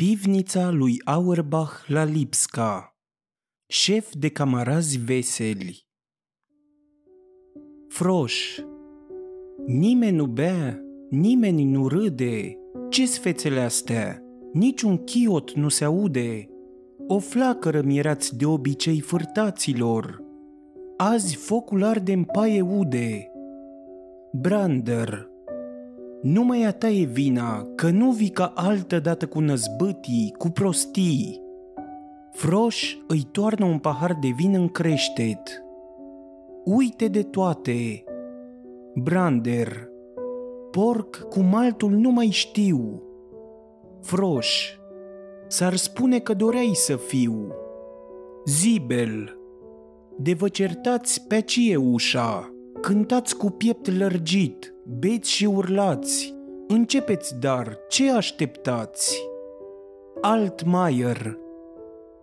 Pivnița lui Auerbach la Lipska Șef de camarazi veseli Froș Nimeni nu bea, nimeni nu râde, ce fețele astea? Niciun chiot nu se aude. O flacără mierați de obicei fârtaților. Azi focul arde în paie ude. Brander Numai a ta e vina, că nu vii ca altă dată cu năzbâtii, cu prostii. Froș îi toarnă un pahar de vin în creștet. Uite de toate. Brander Porc cu maltul nu mai știu. Froș S-ar spune că doreai să fiu. Zibel De vă certați pe cie ușa, cântați cu piept lărgit, beți și urlați. Începeți dar, ce așteptați? Altmaier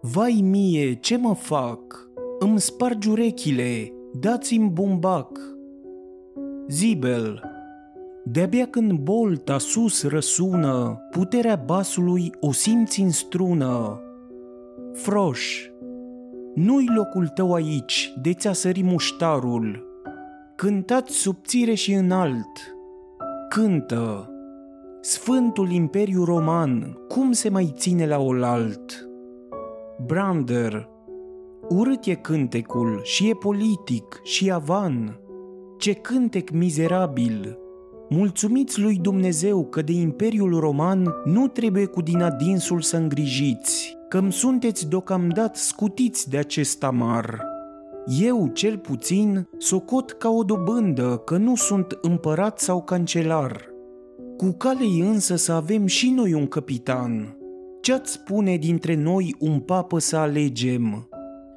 Vai mie, ce mă fac? Îmi spargi urechile, dați-mi bumbac. Zibel De-abia când bolta sus răsună, puterea basului o simți în strună. Froș Nu-i locul tău aici, de ți-a sări muștarul, Cântați subțire și înalt. Cântă. Sfântul Imperiu Roman, cum se mai ține la olalt? Brander. Urât e cântecul și e politic și avan. Ce cântec mizerabil! Mulțumiți lui Dumnezeu că de Imperiul Roman nu trebuie cu din adinsul să îngrijiți, că sunteți deocamdată scutiți de acest amar. Eu, cel puțin, socot ca o dobândă că nu sunt împărat sau cancelar. Cu calei însă să avem și noi un capitan. Ce-ați spune dintre noi un papă să alegem?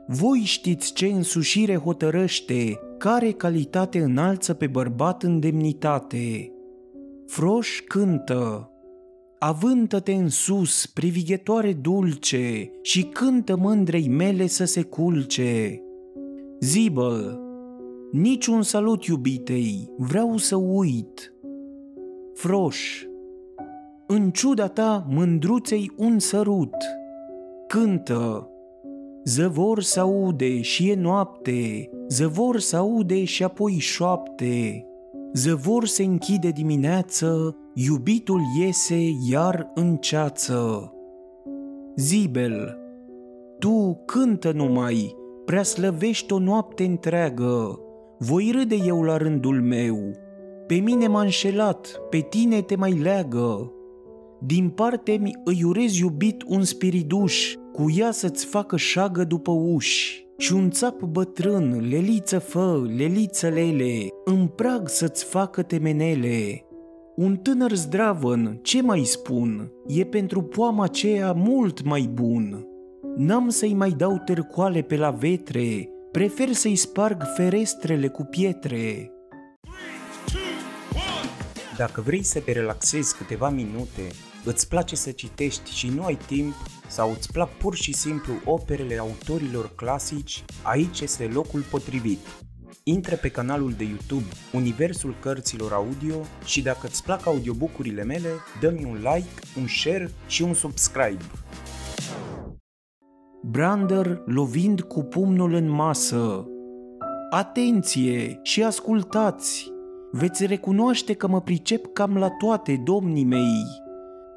Voi știți ce însușire hotărăște, care calitate înalță pe bărbat în demnitate. Froș cântă, avântă-te în sus, privighetoare dulce, și cântă mândrei mele să se culce. Zibă, niciun salut iubitei, vreau să uit. Froș, în ciuda ta mândruței un sărut. Cântă, zăvor să aude și e noapte, zăvor să aude și apoi șoapte. Zăvor se închide dimineață, iubitul iese iar în ceață. Zibel, tu cântă numai, prea slăvești o noapte întreagă, voi râde eu la rândul meu, pe mine m-a înșelat, pe tine te mai leagă. Din parte mi îi urez iubit un spiriduș, cu ea să-ți facă șagă după uși, și un țap bătrân, leliță fă, leliță lele, în prag să-ți facă temenele. Un tânăr zdravăn, ce mai spun, e pentru poama aceea mult mai bun. N-am să-i mai dau târcoale pe la vetre, prefer să-i sparg ferestrele cu pietre. Dacă vrei să te relaxezi câteva minute, îți place să citești și nu ai timp, sau îți plac pur și simplu operele autorilor clasici, aici este locul potrivit. Intră pe canalul de YouTube Universul Cărților Audio și dacă îți plac audiobucurile mele, dă-mi un like, un share și un subscribe. Brander lovind cu pumnul în masă. Atenție și ascultați! Veți recunoaște că mă pricep cam la toate, domnii mei.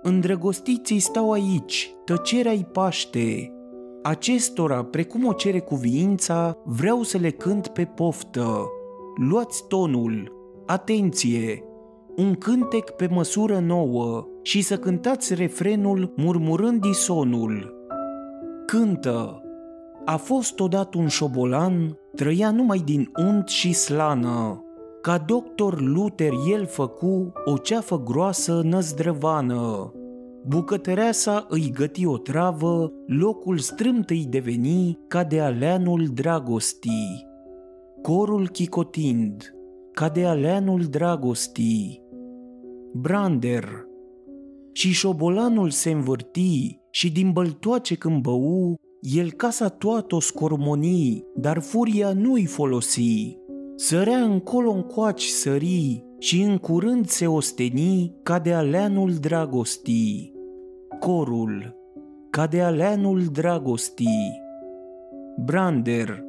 Îndrăgostiții stau aici, tăcerea-i paște. Acestora, precum o cere cuviința, vreau să le cânt pe poftă. Luați tonul, atenție, un cântec pe măsură nouă și să cântați refrenul murmurând isonul cântă. A fost odată un șobolan, trăia numai din unt și slană. Ca doctor Luther el făcu o ceafă groasă năzdrăvană. Bucătăreasa îi găti o travă, locul strâmt îi deveni ca de aleanul dragostii. Corul chicotind, ca de aleanul dragostii. Brander, și șobolanul se învârti și din băltoace când bău, el casa toată o scormoni, dar furia nu-i folosi. Sărea încolo încoaci sări și în curând se osteni ca de aleanul dragostii. Corul, ca de aleanul dragostii. Brander,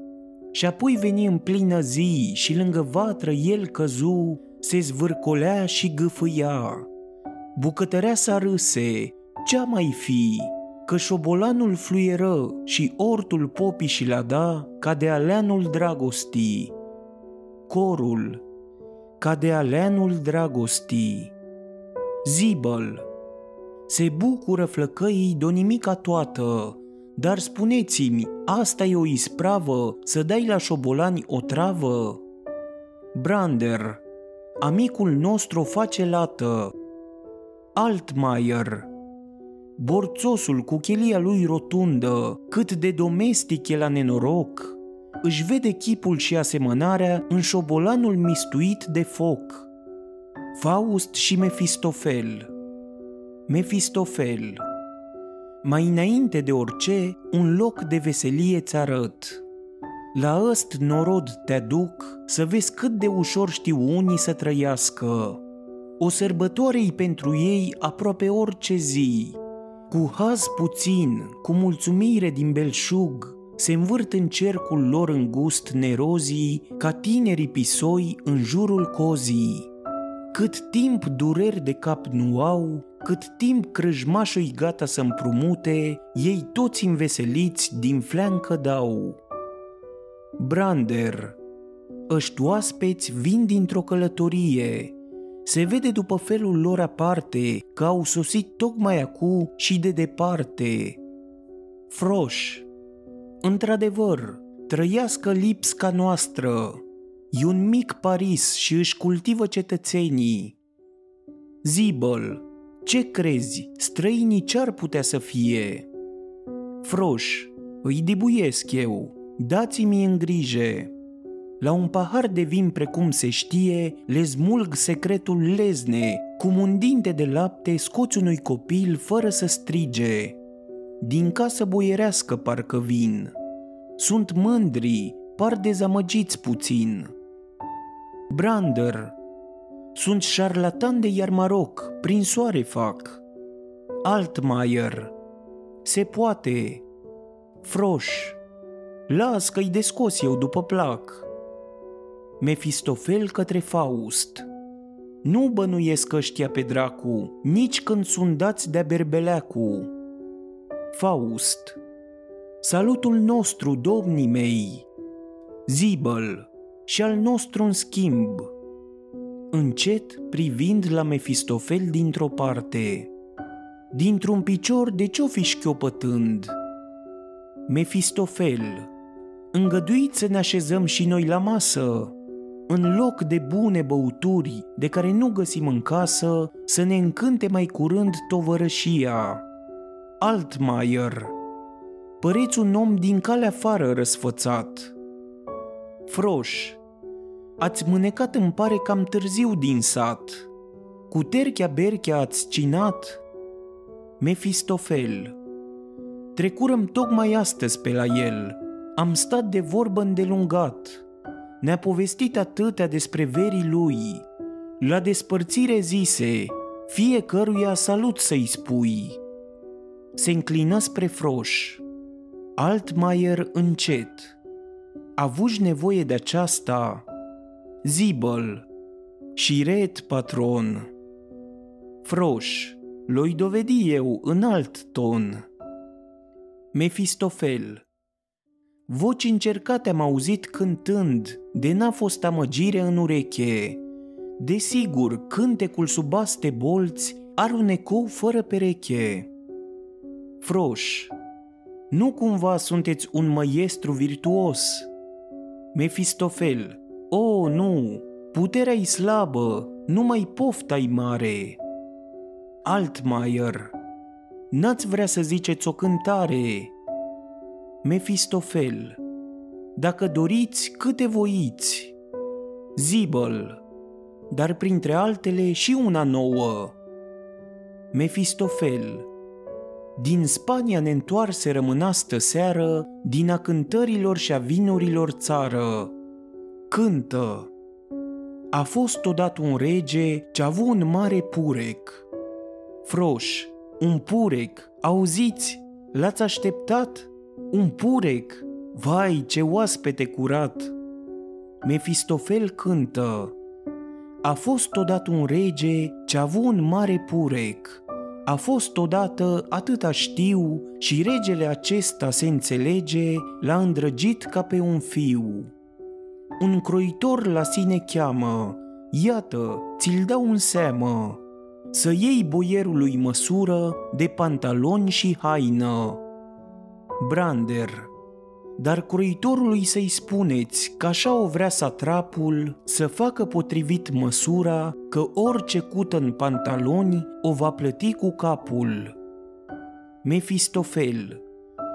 și apoi veni în plină zi și lângă vatră el căzu, se zvârcolea și gâfâia. Bucătărea s-a râse, ce mai fi, că șobolanul fluieră și ortul popii și la da ca de aleanul dragostii. Corul, ca de aleanul dragostii. Zibăl, se bucură flăcăii de o nimica toată, dar spuneți-mi, asta e o ispravă să dai la șobolani o travă? Brander, amicul nostru face lată. Altmaier, borțosul cu chelia lui rotundă, cât de domestic e la nenoroc, își vede chipul și asemănarea în șobolanul mistuit de foc. Faust și Mefistofel Mefistofel Mai înainte de orice, un loc de veselie ți arăt. La ăst norod te aduc să vezi cât de ușor știu unii să trăiască. O sărbătoare pentru ei aproape orice zi. Cu haz puțin, cu mulțumire din belșug, se învârt în cercul lor îngust nerozii ca tinerii pisoi în jurul cozii. Cât timp dureri de cap nu au, cât timp crâjmașul gata să împrumute, ei toți înveseliți din fleancă dau. Brander, ăști oaspeți vin dintr-o călătorie, se vede după felul lor aparte că au sosit tocmai acu și de departe. Froș, într-adevăr, trăiască lipsca noastră, e un mic Paris și își cultivă cetățenii. Zibăl, ce crezi, străinii ce ar putea să fie? Froș, îi dibuiesc eu, dați-mi în grijă. La un pahar de vin precum se știe, le smulg secretul lezne, cum un dinte de lapte scoți unui copil fără să strige. Din casă boierească parcă vin. Sunt mândri, par dezamăgiți puțin. Brander, sunt șarlatan de iar Maroc, prin soare fac. Altmaier, se poate. Froș, las că-i descos eu după plac. Mefistofel către Faust. Nu bănuiesc ăștia pe dracu, nici când sunt dați de-a berbeleacu. Faust. Salutul nostru, domnii mei. Zibăl. Și al nostru în schimb. Încet privind la Mefistofel dintr-o parte. Dintr-un picior de ce-o fi șchiopătând? Mefistofel. Îngăduiți să ne așezăm și noi la masă în loc de bune băuturi de care nu găsim în casă, să ne încânte mai curând tovărășia. Altmaier, păreți un om din calea afară răsfățat. Froș, ați mânecat îmi pare cam târziu din sat. Cu terchea berchea ați cinat? Mefistofel, trecurăm tocmai astăzi pe la el. Am stat de vorbă îndelungat ne-a povestit atâtea despre verii lui. La despărțire zise, fiecăruia salut să-i spui. Se înclină spre froș. Altmaier încet. Avuși nevoie de aceasta? Zibăl. Și ret, patron. Froș. L-oi dovedi eu în alt ton. Mefistofel. Voci încercate am auzit cântând, de n-a fost amăgire în ureche. Desigur, cântecul sub aste bolți are un ecou fără pereche. Froș, nu cumva sunteți un măiestru virtuos? Mefistofel, o, oh, nu, puterea e slabă, numai pofta e mare. Altmaier, n-ați vrea să ziceți o cântare, Mefistofel, dacă doriți câte voiți, Zibăl, dar printre altele și una nouă. Mefistofel, din Spania ne întoarse rămânastă seară, din a cântărilor și a vinurilor țară. Cântă! A fost odată un rege ce a avut un mare purec. Froș, Un purec, auziți, l-ați așteptat? Un purec, vai ce oaspete curat! Mefistofel cântă, a fost odată un rege ce a avut un mare purec. A fost odată atâta știu și regele acesta se înțelege l-a îndrăgit ca pe un fiu. Un croitor la sine cheamă, iată, ți-l dau un seamă, să iei boierului măsură de pantaloni și haină. Brander dar croitorului să-i spuneți că așa o vrea satrapul să facă potrivit măsura că orice cută în pantaloni o va plăti cu capul. Mefistofel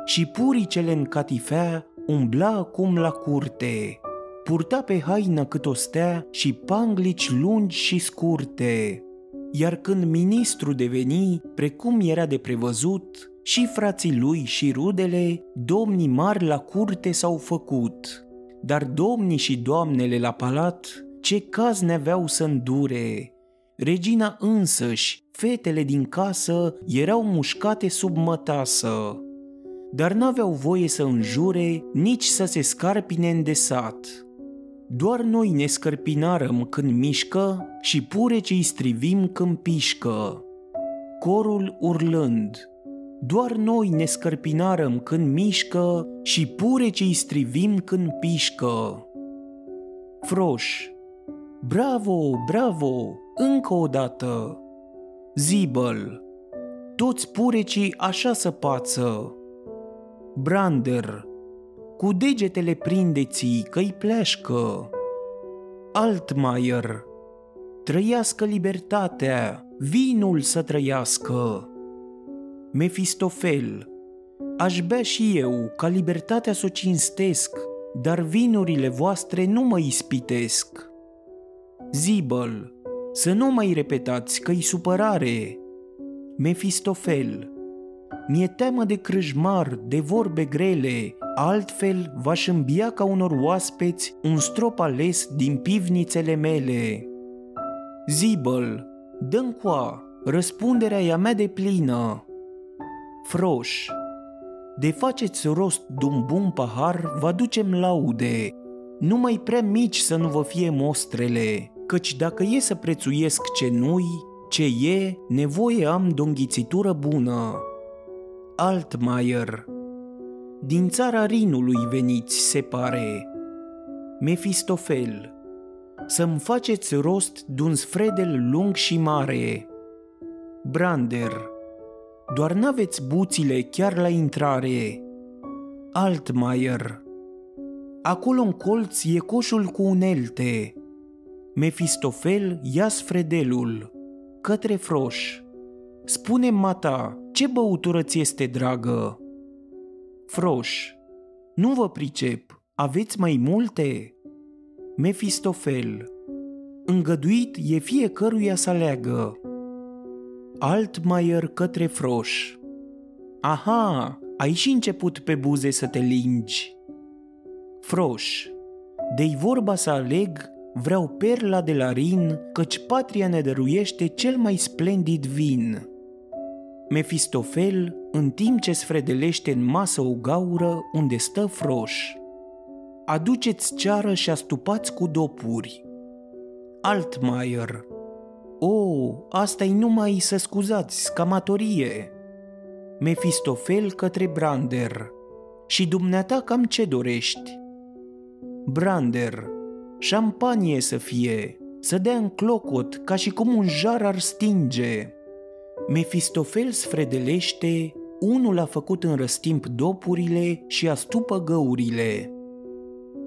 și puricele în catifea umbla acum la curte, purta pe haină cât o stea și panglici lungi și scurte. Iar când ministru deveni, precum era de prevăzut, și frații lui și rudele, domnii mari la curte s-au făcut, dar domnii și doamnele la palat, ce caz ne aveau să îndure. Regina însăși, fetele din casă, erau mușcate sub mătasă, dar n-aveau voie să înjure, nici să se scarpine în desat. Doar noi ne scărpinarăm când mișcă și purecii strivim când pișcă. Corul urlând, doar noi ne scărpinarăm când mișcă și purecii strivim când pișcă. Froș, bravo, bravo, încă o dată. Zibăl, toți purecii așa să pață. Brander, cu degetele prindeți că-i pleșcă. Altmaier, trăiască libertatea, vinul să trăiască. Mefistofel, aș bea și eu ca libertatea să o cinstesc, dar vinurile voastre nu mă ispitesc. Zibăl, să nu mai repetați că-i supărare. Mefistofel, mi-e teamă de crâșmar, de vorbe grele, altfel v-aș îmbia ca unor oaspeți un strop ales din pivnițele mele. Zibăl, dă coa, răspunderea e a mea de plină. Froș, de faceți rost de un bun pahar, vă ducem laude, numai prea mici să nu vă fie mostrele, căci dacă e să prețuiesc ce nu ce e, nevoie am de o înghițitură bună. Altmaier, din țara Rinului veniți, se pare. Mefistofel, să-mi faceți rost de un sfredel lung și mare. Brander, doar n-aveți buțile chiar la intrare. Altmaier. Acolo în colț e coșul cu unelte. Mefistofel ia sfredelul. Către froș. Spune mata, ce băutură ți este dragă? Froș. Nu vă pricep, aveți mai multe? Mefistofel. Îngăduit e fiecăruia să aleagă. Altmaier către Froș. Aha, ai și început pe buze să te lingi. Froș. De-i vorba să aleg, vreau perla de la Rin, căci patria ne dăruiește cel mai splendid vin. Mefistofel, în timp ce sfredelește în masă o gaură unde stă Froș. Aduceți ceară și astupați cu dopuri. Altmaier, o, asta e numai să scuzați, scamatorie. Mefistofel către Brander. Și dumneata cam ce dorești? Brander. Șampanie să fie, să dea în clocot ca și cum un jar ar stinge. Mefistofel sfredelește, unul a făcut în răstimp dopurile și astupă găurile.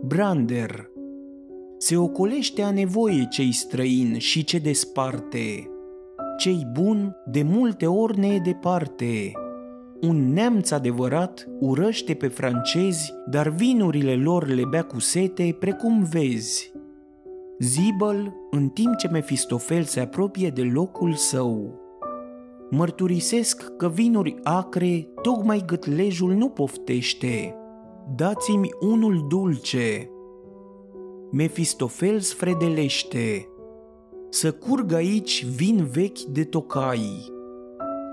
Brander se ocolește a nevoie cei străin și ce desparte. Cei bun de multe ori ne e departe. Un neamț adevărat urăște pe francezi, dar vinurile lor le bea cu sete, precum vezi. Zibăl, în timp ce Mefistofel se apropie de locul său. Mărturisesc că vinuri acre, tocmai gâtlejul nu poftește. Dați-mi unul dulce, Mefistofel sfredelește. Să curg aici vin vechi de tocai.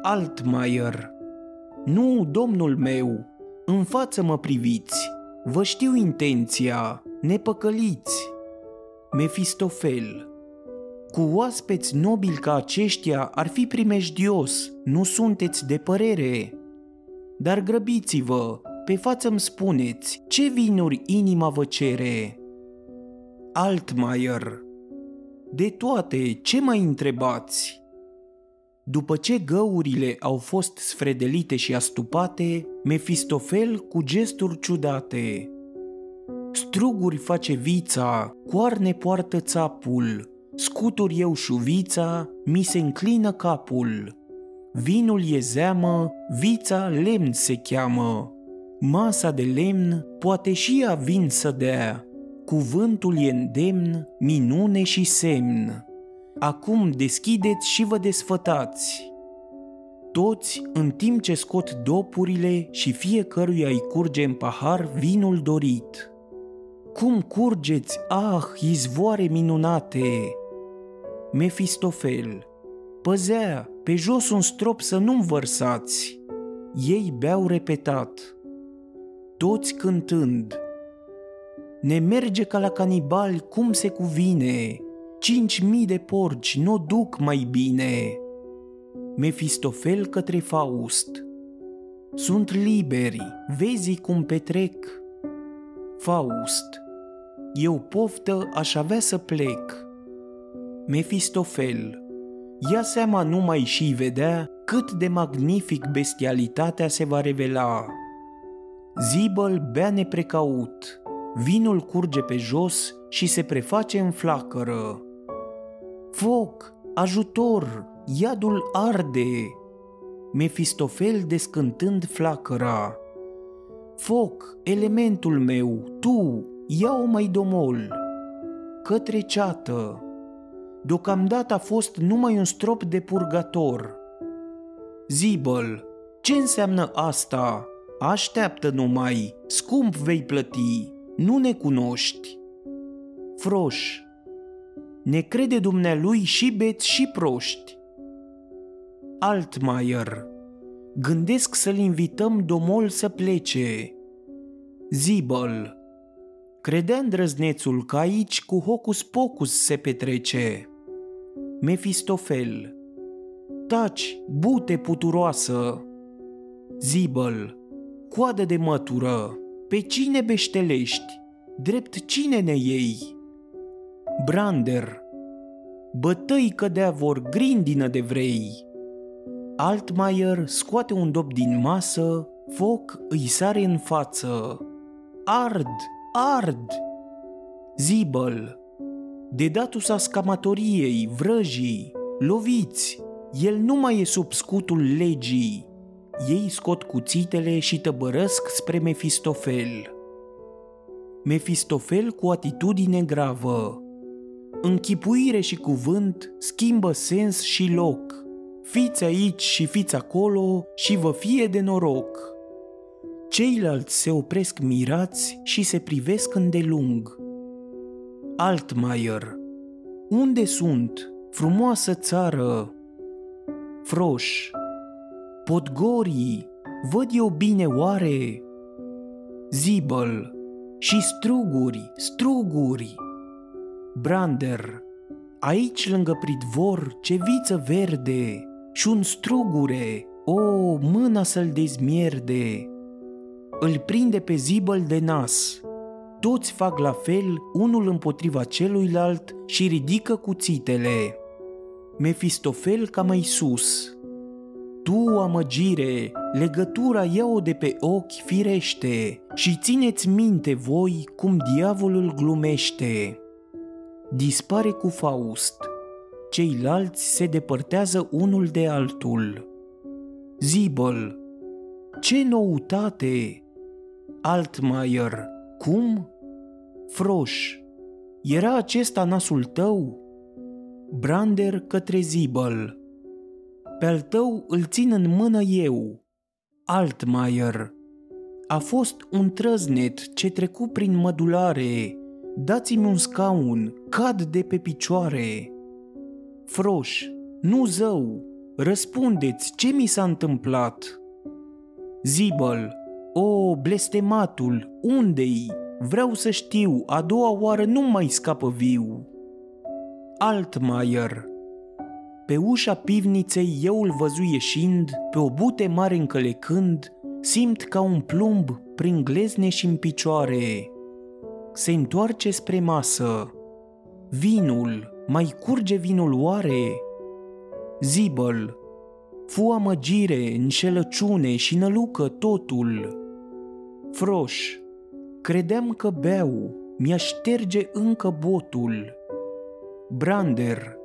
Altmaier. Nu, domnul meu, în față mă priviți, vă știu intenția, ne păcăliți. Mefistofel. Cu oaspeți nobili ca aceștia ar fi primejdios, nu sunteți de părere. Dar grăbiți-vă, pe față îmi spuneți, ce vinuri inima vă cere? Altmaier. De toate, ce mai întrebați? După ce găurile au fost sfredelite și astupate, Mefistofel cu gesturi ciudate. Struguri face vița, coarne poartă țapul, scuturi eu șuvița, mi se înclină capul. Vinul e zeamă, vița lemn se cheamă. Masa de lemn poate și ea vin să dea, cuvântul e îndemn, minune și semn. Acum deschideți și vă desfătați. Toți, în timp ce scot dopurile și fiecăruia îi curge în pahar vinul dorit. Cum curgeți, ah, izvoare minunate! Mefistofel, păzea, pe jos un strop să nu-mi vărsați. Ei beau repetat. Toți cântând, ne merge ca la canibali cum se cuvine, cinci mii de porci nu duc mai bine. Mefistofel către Faust. Sunt liberi, vezi cum petrec. Faust. Eu poftă aș avea să plec. Mefistofel. Ia seama numai și vedea cât de magnific bestialitatea se va revela. Zibăl bea neprecaut, vinul curge pe jos și se preface în flacără. Foc, ajutor, iadul arde! Mefistofel descântând flacăra. Foc, elementul meu, tu, ia-o mai domol. Către ceată. Deocamdată a fost numai un strop de purgator. Zibăl, ce înseamnă asta? Așteaptă numai, scump vei plăti nu ne cunoști. Froș, ne crede dumnealui și beți și proști. Altmaier, gândesc să-l invităm domol să plece. Zibăl, credea îndrăznețul că aici cu hocus pocus se petrece. Mefistofel, taci, bute puturoasă. Zibăl, coadă de mătură, pe cine beștelești? Drept cine ne iei? Brander, bătăi cădea vor grindină de vrei. Altmaier scoate un dop din masă, foc îi sare în față. Ard, ard! Zibăl, de datus a scamatoriei, vrăjii, loviți, el nu mai e sub scutul legii ei scot cuțitele și tăbărăsc spre Mefistofel. Mefistofel cu atitudine gravă. Închipuire și cuvânt schimbă sens și loc. Fiți aici și fiți acolo și vă fie de noroc. Ceilalți se opresc mirați și se privesc îndelung. Altmaier. Unde sunt? Frumoasă țară! Froș. Podgorii, văd eu bine oare? Zibăl și struguri, struguri. Brander, aici lângă pridvor ce viță verde și un strugure, o, mâna să-l dezmierde. Îl prinde pe zibăl de nas. Toți fac la fel, unul împotriva celuilalt și ridică cuțitele. Mefistofel ca mai sus, tu, amăgire, legătura ia-o de pe ochi firește și țineți minte voi cum diavolul glumește. Dispare cu Faust. Ceilalți se depărtează unul de altul. Zibăl. Ce noutate! Altmaier. Cum? Froș. Era acesta nasul tău? Brander către Zibăl pe al tău îl țin în mână eu. Altmaier. A fost un trăznet ce trecu prin mădulare. Dați-mi un scaun, cad de pe picioare. Froș, nu zău, răspundeți, ce mi s-a întâmplat? Zibel, o, blestematul, unde-i? Vreau să știu, a doua oară nu mai scapă viu. Altmaier, pe ușa pivniței eu îl văzu ieșind, pe o bute mare încălecând, simt ca un plumb prin glezne și în picioare. Se întoarce spre masă. Vinul, mai curge vinul oare? Zibăl, fu amăgire, înșelăciune și nălucă totul. Froș, credeam că beau, mi-a șterge încă botul. Brander,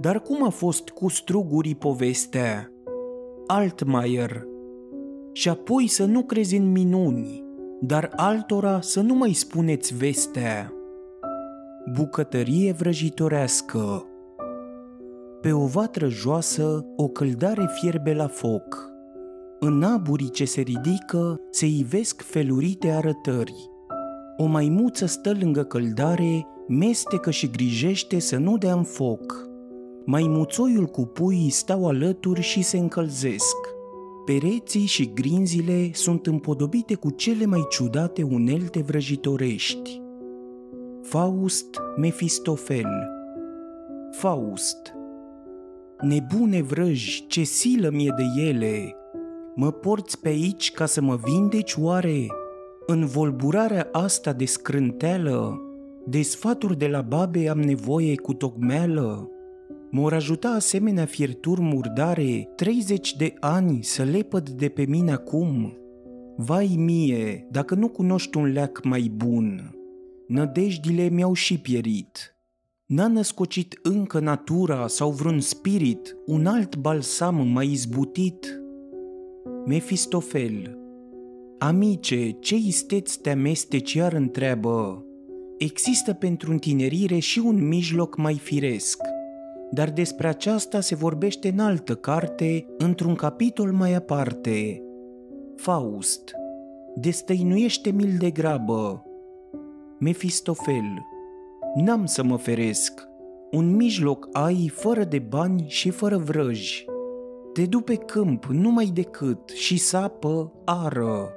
dar cum a fost cu strugurii povestea? Altmaier, și apoi să nu crezi în minuni, dar altora să nu mai spuneți vestea. Bucătărie vrăjitorească Pe o vatră joasă, o căldare fierbe la foc. În aburii ce se ridică, se ivesc felurite arătări. O maimuță stă lângă căldare, mestecă și grijește să nu dea în foc. Maimuțoiul cu puii stau alături și se încălzesc. Pereții și grinzile sunt împodobite cu cele mai ciudate unelte vrăjitorești. Faust Mefistofel Faust Nebune vrăji, ce silă mie de ele! Mă porți pe aici ca să mă vindeci oare? În volburarea asta de scrânteală, de sfaturi de la babe am nevoie cu tocmeală? M-or ajuta asemenea fierturi murdare 30 de ani să lepăd de pe mine acum? Vai mie, dacă nu cunoști un leac mai bun! Nădejdile mi-au și pierit. N-a născocit încă natura sau vreun spirit un alt balsam mai izbutit? Mefistofel Amice, ce isteți te amesteci iar întreabă? Există pentru întinerire și un mijloc mai firesc – dar despre aceasta se vorbește în altă carte, într-un capitol mai aparte. Faust Destăinuiește-mi-l de grabă. Mefistofel N-am să mă feresc. Un mijloc ai fără de bani și fără vrăji. Te du pe câmp numai decât și sapă, ară.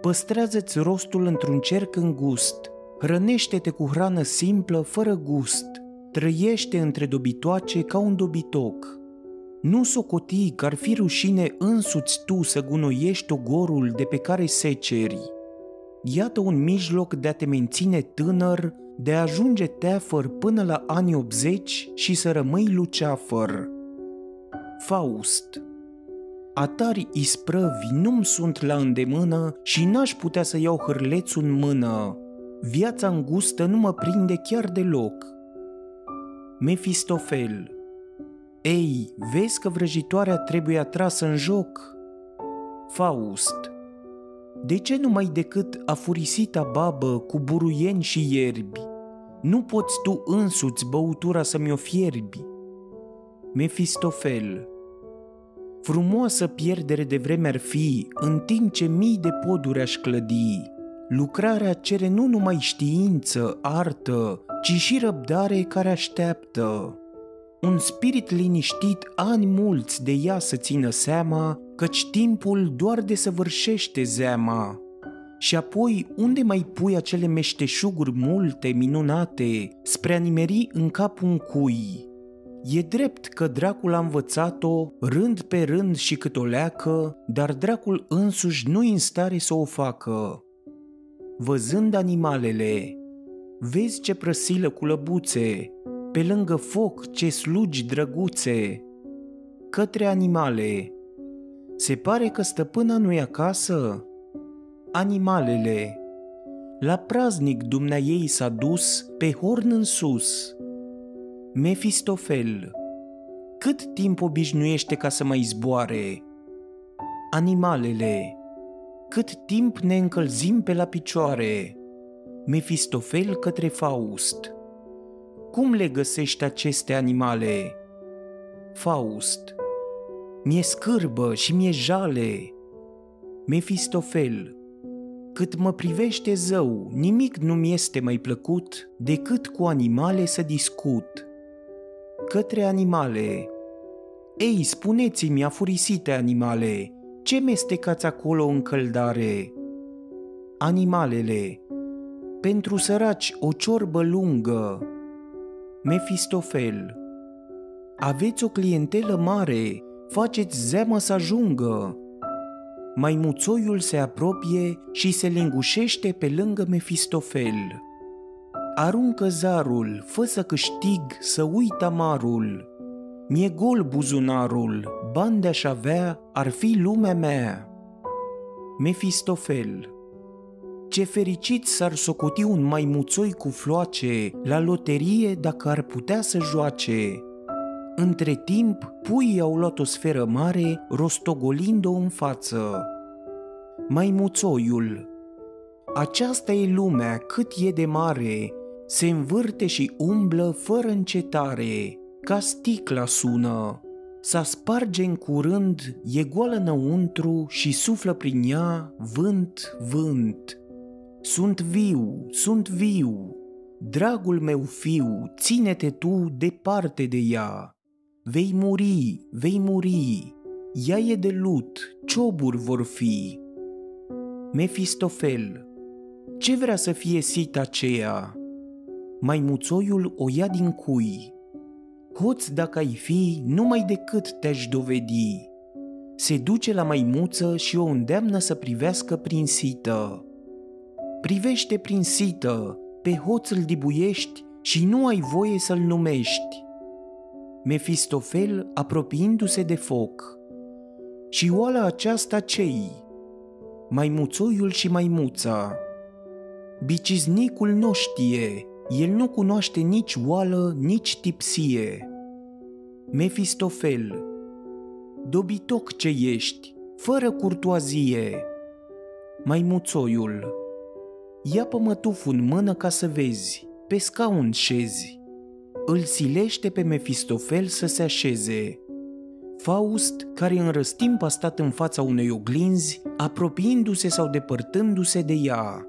Păstrează-ți rostul într-un cerc îngust. Hrănește-te cu hrană simplă, fără gust trăiește între dobitoace ca un dobitoc. Nu socoti că ar fi rușine însuți tu să gunoiești ogorul de pe care seceri. Iată un mijloc de a te menține tânăr, de a ajunge teafăr până la anii 80 și să rămâi luceafăr. Faust Atari isprăvi nu-mi sunt la îndemână și n-aș putea să iau hârlețul în mână. Viața îngustă nu mă prinde chiar deloc Mefistofel Ei, vezi că vrăjitoarea trebuie atrasă în joc? Faust De ce numai decât afurisita babă cu buruieni și ierbi? Nu poți tu însuți băutura să-mi o fierbi? Mefistofel Frumoasă pierdere de vreme ar fi, în timp ce mii de poduri aș clădi. Lucrarea cere nu numai știință, artă, ci și răbdare care așteaptă. Un spirit liniștit ani mulți de ea să țină seama, căci timpul doar desăvârșește zeama. Și apoi unde mai pui acele meșteșuguri multe, minunate, spre a nimeri în cap un cui? E drept că dracul a învățat-o, rând pe rând și cât o leacă, dar dracul însuși nu-i în stare să o facă. Văzând animalele, Vezi ce prăsilă cu lăbuțe, pe lângă foc ce slugi drăguțe. Către animale. Se pare că stăpâna nu-i acasă? Animalele. La praznic dumnea ei s-a dus pe horn în sus. Mefistofel. Cât timp obișnuiește ca să mai zboare? Animalele. Cât timp ne încălzim pe la picioare? Mefistofel către Faust. Cum le găsești aceste animale? Faust. Mi-e scârbă și mi-e jale. Mefistofel. Cât mă privește zău, nimic nu-mi este mai plăcut decât cu animale să discut. Către animale. Ei, spuneți-mi, afurisite animale, ce mestecați acolo în căldare? Animalele, pentru săraci o ciorbă lungă. Mefistofel, aveți o clientelă mare, faceți zeamă să ajungă. Maimuțoiul se apropie și se lingușește pe lângă Mefistofel. Aruncă zarul, fă să câștig, să uit amarul. Mi-e gol buzunarul, bani de-aș avea, ar fi lumea mea. Mefistofel Ce fericit s-ar socoti un maimuțoi cu floace la loterie dacă ar putea să joace. Între timp, puii au luat o sferă mare, rostogolind-o în față. Maimuțoiul Aceasta e lumea, cât e de mare, se învârte și umblă fără încetare, ca sticla sună. S-a sparge în curând, e goală înăuntru și suflă prin ea vânt, vânt. Sunt viu, sunt viu, dragul meu fiu, ține-te tu departe de ea. Vei muri, vei muri, ea e de lut, cioburi vor fi. Mefistofel, ce vrea să fie sit aceea? Maimuțoiul o ia din cui. Hoț dacă ai fi, numai decât te-aș dovedi. Se duce la maimuță și o îndeamnă să privească prin sită. Privește prin sită, pe hoț îl dibuiești și nu ai voie să-l numești. Mefistofel apropiindu-se de foc. Și oala aceasta cei? Maimuțoiul și maimuța. Biciznicul nu știe, el nu cunoaște nici oală, nici tipsie. Mefistofel, dobitoc ce ești, fără curtoazie. Maimuțoiul, ia pămătuful în mână ca să vezi, pe scaun șezi. Îl silește pe Mefistofel să se așeze. Faust, care în răstimp a stat în fața unei oglinzi, apropiindu-se sau depărtându-se de ea.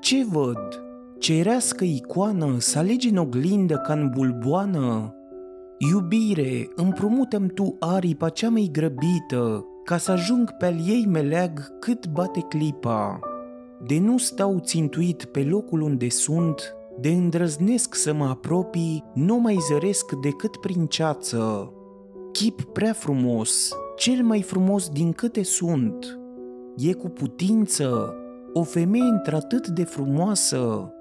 Ce văd? Cerească icoană să alegi în oglindă ca în bulboană. Iubire, împrumutăm tu aripa cea mai grăbită, ca să ajung pe al ei meleag cât bate clipa. De nu stau țintuit pe locul unde sunt, de îndrăznesc să mă apropii, nu mai zăresc decât prin ceață. Chip prea frumos, cel mai frumos din câte sunt. E cu putință, o femeie într-atât de frumoasă,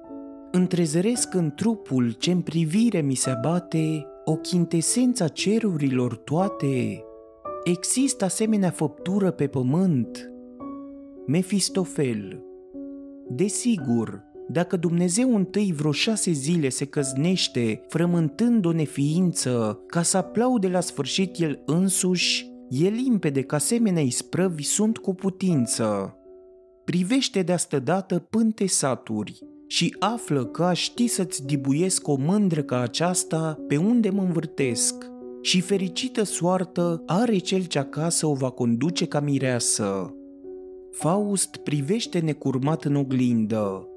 Întrezăresc în trupul ce în privire mi se bate o chintesența cerurilor toate. Există asemenea făptură pe pământ? Mefistofel Desigur, dacă Dumnezeu întâi vreo șase zile se căznește, frământând o neființă, ca să aplaude la sfârșit el însuși, e limpede că asemenea isprăvi sunt cu putință. Privește de astă dată pânte saturi, și află că aș ști să-ți dibuiesc o mândră ca aceasta pe unde mă învârtesc și fericită soartă are cel ce acasă o va conduce ca mireasă. Faust privește necurmat în oglindă.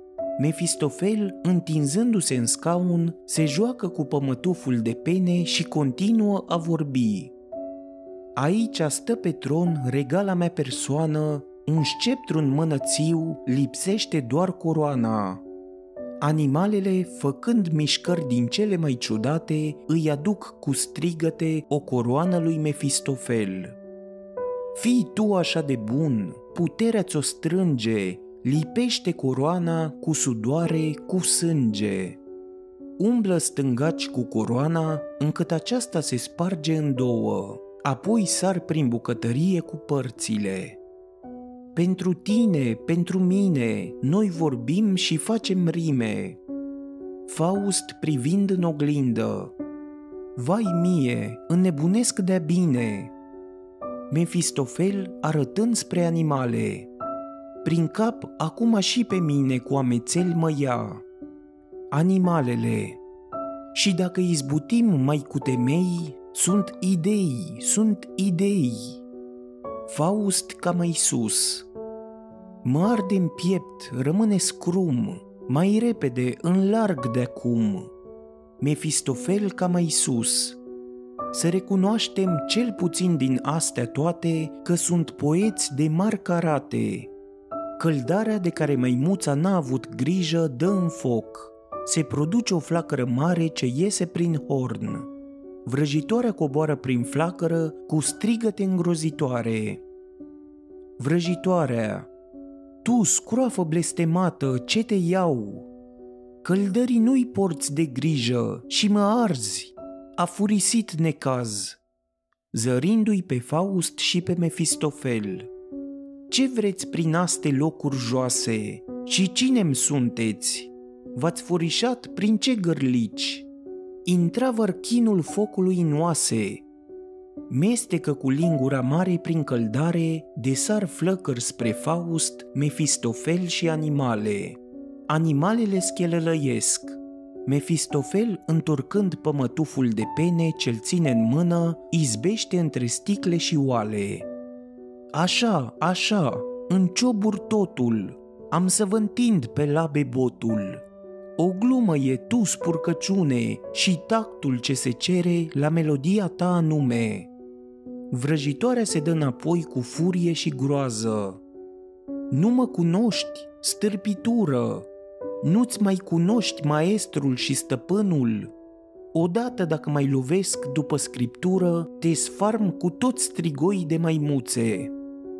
Mefistofel, întinzându-se în scaun, se joacă cu pămătuful de pene și continuă a vorbi. Aici stă pe tron regala mea persoană, un sceptru în mânățiu, lipsește doar coroana. Animalele, făcând mișcări din cele mai ciudate, îi aduc cu strigăte o coroană lui Mefistofel. Fii tu așa de bun, puterea ți-o strânge, lipește coroana cu sudoare, cu sânge. Umblă stângaci cu coroana, încât aceasta se sparge în două, apoi sar prin bucătărie cu părțile. Pentru tine, pentru mine, noi vorbim și facem rime. Faust privind în oglindă. Vai mie, înnebunesc de bine. Mefistofel arătând spre animale. Prin cap acum și pe mine cu amețeli mă ia. Animalele. Și dacă izbutim mai cu temei, sunt idei, sunt idei. Faust ca mai sus. Mă arde în piept, rămâne scrum, mai repede, în larg de acum. Mefistofel ca mai sus. să recunoaștem cel puțin din astea toate că sunt poeți de mari carate. Căldarea de care măimuța n-a avut grijă dă în foc. Se produce o flacără mare ce iese prin horn. Vrăjitoarea coboară prin flacără cu strigăte îngrozitoare. Vrăjitoarea, tu, scroafă blestemată, ce te iau? Căldării nu-i porți de grijă și mă arzi, a furisit necaz, zărindu-i pe Faust și pe Mefistofel. Ce vreți prin aste locuri joase și cine-mi sunteți? V-ați furișat prin ce gărlici? Intra vărchinul focului în oase, mestecă cu lingura mare prin căldare, desar flăcări spre Faust, Mefistofel și animale. Animalele schelălăiesc. Mefistofel, întorcând pămătuful de pene ce-l ține în mână, izbește între sticle și oale. Așa, așa, în ciobur totul, am să vă întind pe labe botul. O glumă e tu, spurcăciune, și tactul ce se cere la melodia ta anume. Vrăjitoarea se dă înapoi cu furie și groază. Nu mă cunoști, stârpitură, nu-ți mai cunoști maestrul și stăpânul? Odată dacă mai lovesc după scriptură, te sfarm cu toți strigoii de maimuțe.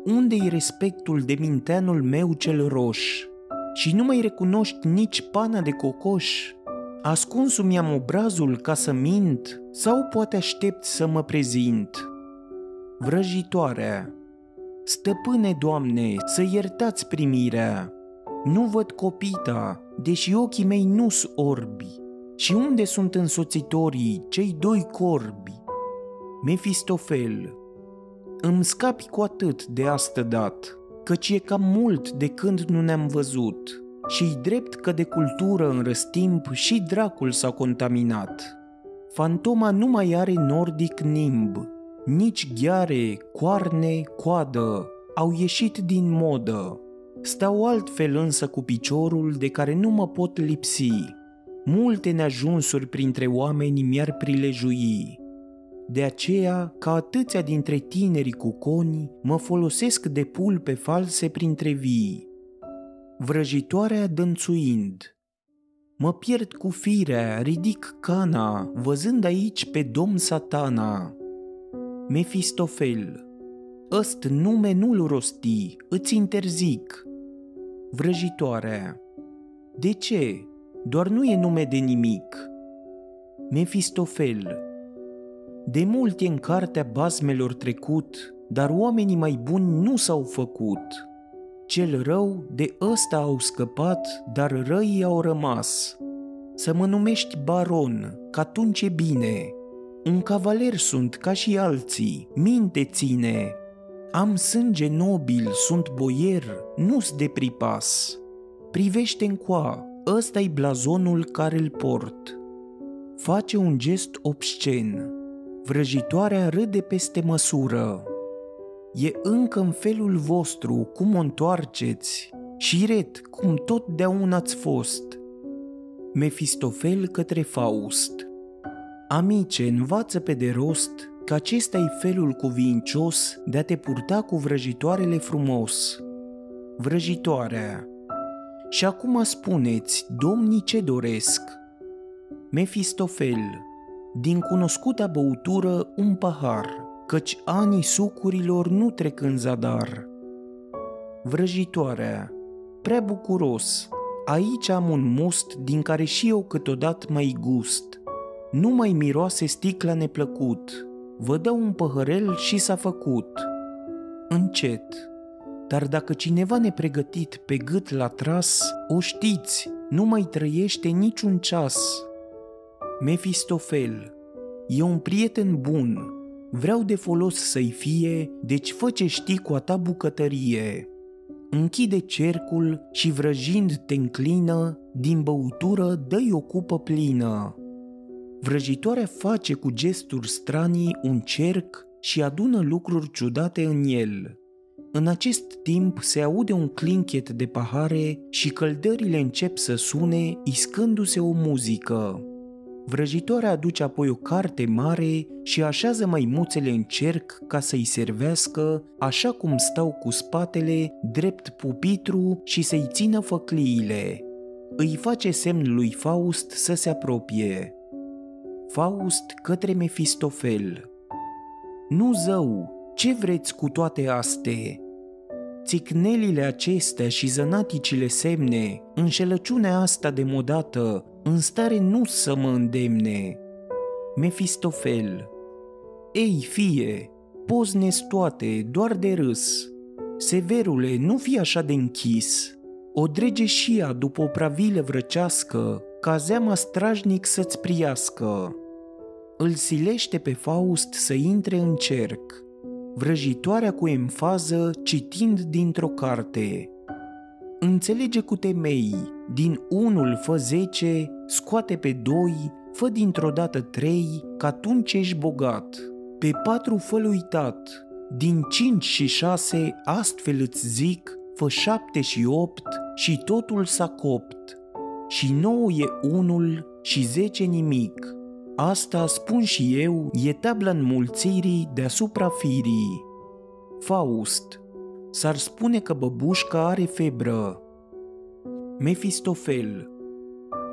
Unde-i respectul de minteanul meu cel roș? Și nu mai recunoști nici pana de cocoș? Ascuns-mi am obrazul ca să mint sau poate aștept să mă prezint? Vrăjitoarea Stăpâne, Doamne, să iertați primirea, nu văd copita, deși ochii mei nu-s orbi. Și unde sunt însoțitorii, cei doi corbi? Mefistofel, îmi scapi cu atât de astă dat, căci e cam mult de când nu ne-am văzut. și drept că de cultură în răstimp și dracul s-a contaminat. Fantoma nu mai are nordic nimb, nici ghiare, coarne, coadă, au ieșit din modă. Stau altfel însă cu piciorul de care nu mă pot lipsi. Multe neajunsuri printre oameni mi-ar prilejui. De aceea, ca atâția dintre tinerii cu coni, mă folosesc de pulpe false printre vii. Vrăjitoarea dănțuind. Mă pierd cu firea, ridic cana, văzând aici pe domn satana. Mefistofel. Ăst nume nu-l rosti, îți interzic, vrăjitoarea. De ce? Doar nu e nume de nimic. Mefistofel. De mult e în cartea basmelor trecut, dar oamenii mai buni nu s-au făcut. Cel rău de ăsta au scăpat, dar răii au rămas. Să mă numești baron, că atunci e bine. Un cavaler sunt ca și alții, minte ține, am sânge nobil, sunt boier, nu-s de pripas. Privește încoa, ăsta-i blazonul care îl port. Face un gest obscen. Vrăjitoarea râde peste măsură. E încă în felul vostru, cum o întoarceți, și ret, cum totdeauna ați fost. Mefistofel către Faust. Amice, învață pe de rost că acesta e felul cuvincios de a te purta cu vrăjitoarele frumos. Vrăjitoarea. Și acum spuneți, domnii ce doresc? Mefistofel. Din cunoscuta băutură un pahar, căci anii sucurilor nu trec în zadar. Vrăjitoarea. Prea bucuros. Aici am un must din care și eu câteodată mai gust. Nu mai miroase sticla neplăcut, vă dă un păhărel și s-a făcut. Încet. Dar dacă cineva nepregătit pe gât l-a tras, o știți, nu mai trăiește niciun ceas. Mefistofel, e un prieten bun, vreau de folos să-i fie, deci fă ce știi cu a ta bucătărie. Închide cercul și vrăjind te înclină, din băutură dă-i o cupă plină. Vrăjitoarea face cu gesturi stranii un cerc și adună lucruri ciudate în el. În acest timp se aude un clinchet de pahare și căldările încep să sune, iscându-se o muzică. Vrăjitoarea aduce apoi o carte mare și așează maimuțele în cerc ca să-i servească, așa cum stau cu spatele drept pupitru și să-i țină făcliile. Îi face semn lui Faust să se apropie. Faust către Mefistofel. Nu zău, ce vreți cu toate astea? Țicnelile acestea și zănaticile semne, înșelăciunea asta demodată, în stare nu să mă îndemne. Mefistofel Ei, fie, pozne toate, doar de râs. Severule, nu fi așa de închis. O drege și ea după o pravilă vrăcească, ca zeama strajnic să-ți priască. Îl silește pe Faust să intre în cerc, vrăjitoarea cu emfază citind dintr-o carte. Înțelege cu temei, din unul fă zece, scoate pe doi, fă dintr-o dată trei, că atunci ești bogat. Pe patru fă uitat, din cinci și șase, astfel îți zic, fă șapte și opt și totul s-a copt. Și nouă e unul și zece nimic, Asta spun și eu, e tabla înmulțirii deasupra firii. Faust. S-ar spune că băbușca are febră. Mefistofel.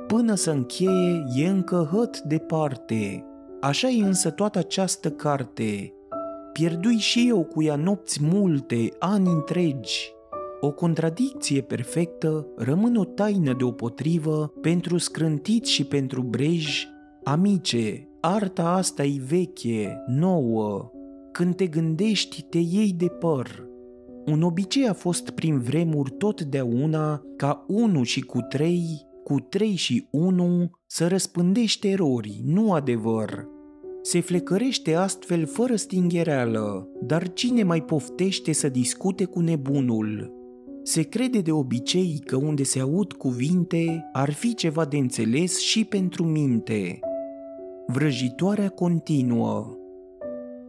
Până să încheie, e încă hăt departe. Așa e însă toată această carte. Pierdui și eu cu ea nopți multe, ani întregi. O contradicție perfectă rămân o taină deopotrivă pentru scrântit și pentru brej Amice, arta asta e veche, nouă. Când te gândești, te iei de păr. Un obicei a fost prin vremuri totdeauna ca unu și cu trei, cu trei și unu, să răspândește erori, nu adevăr. Se flecărește astfel fără stinghereală, dar cine mai poftește să discute cu nebunul? Se crede de obicei că unde se aud cuvinte ar fi ceva de înțeles și pentru minte. Vrăjitoarea continuă.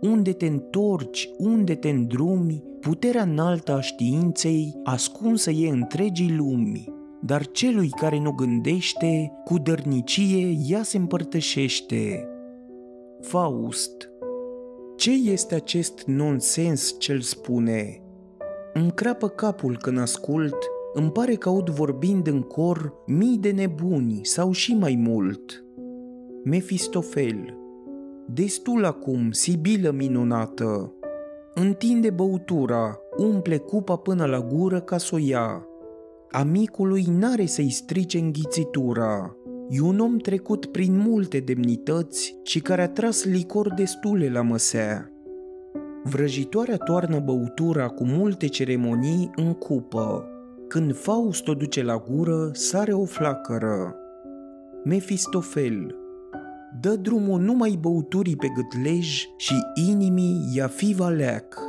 Unde te întorci, unde te îndrumi, puterea înaltă a științei ascunsă e întregii lumi, dar celui care nu gândește, cu dărnicie ea se împărtășește. Faust Ce este acest nonsens ce-l spune? Îmi crapă capul când ascult, îmi pare că aud vorbind în cor mii de nebuni sau și mai mult – Mefistofel Destul acum, sibilă minunată, întinde băutura, umple cupa până la gură ca să o ia. Amicului n-are să-i strice înghițitura. E un om trecut prin multe demnități și care a tras licor destule la măsea. Vrăjitoarea toarnă băutura cu multe ceremonii în cupă. Când Faust o duce la gură, sare o flacără. Mefistofel, dă drumul numai băuturii pe gâtlej și inimii ia fi valeac.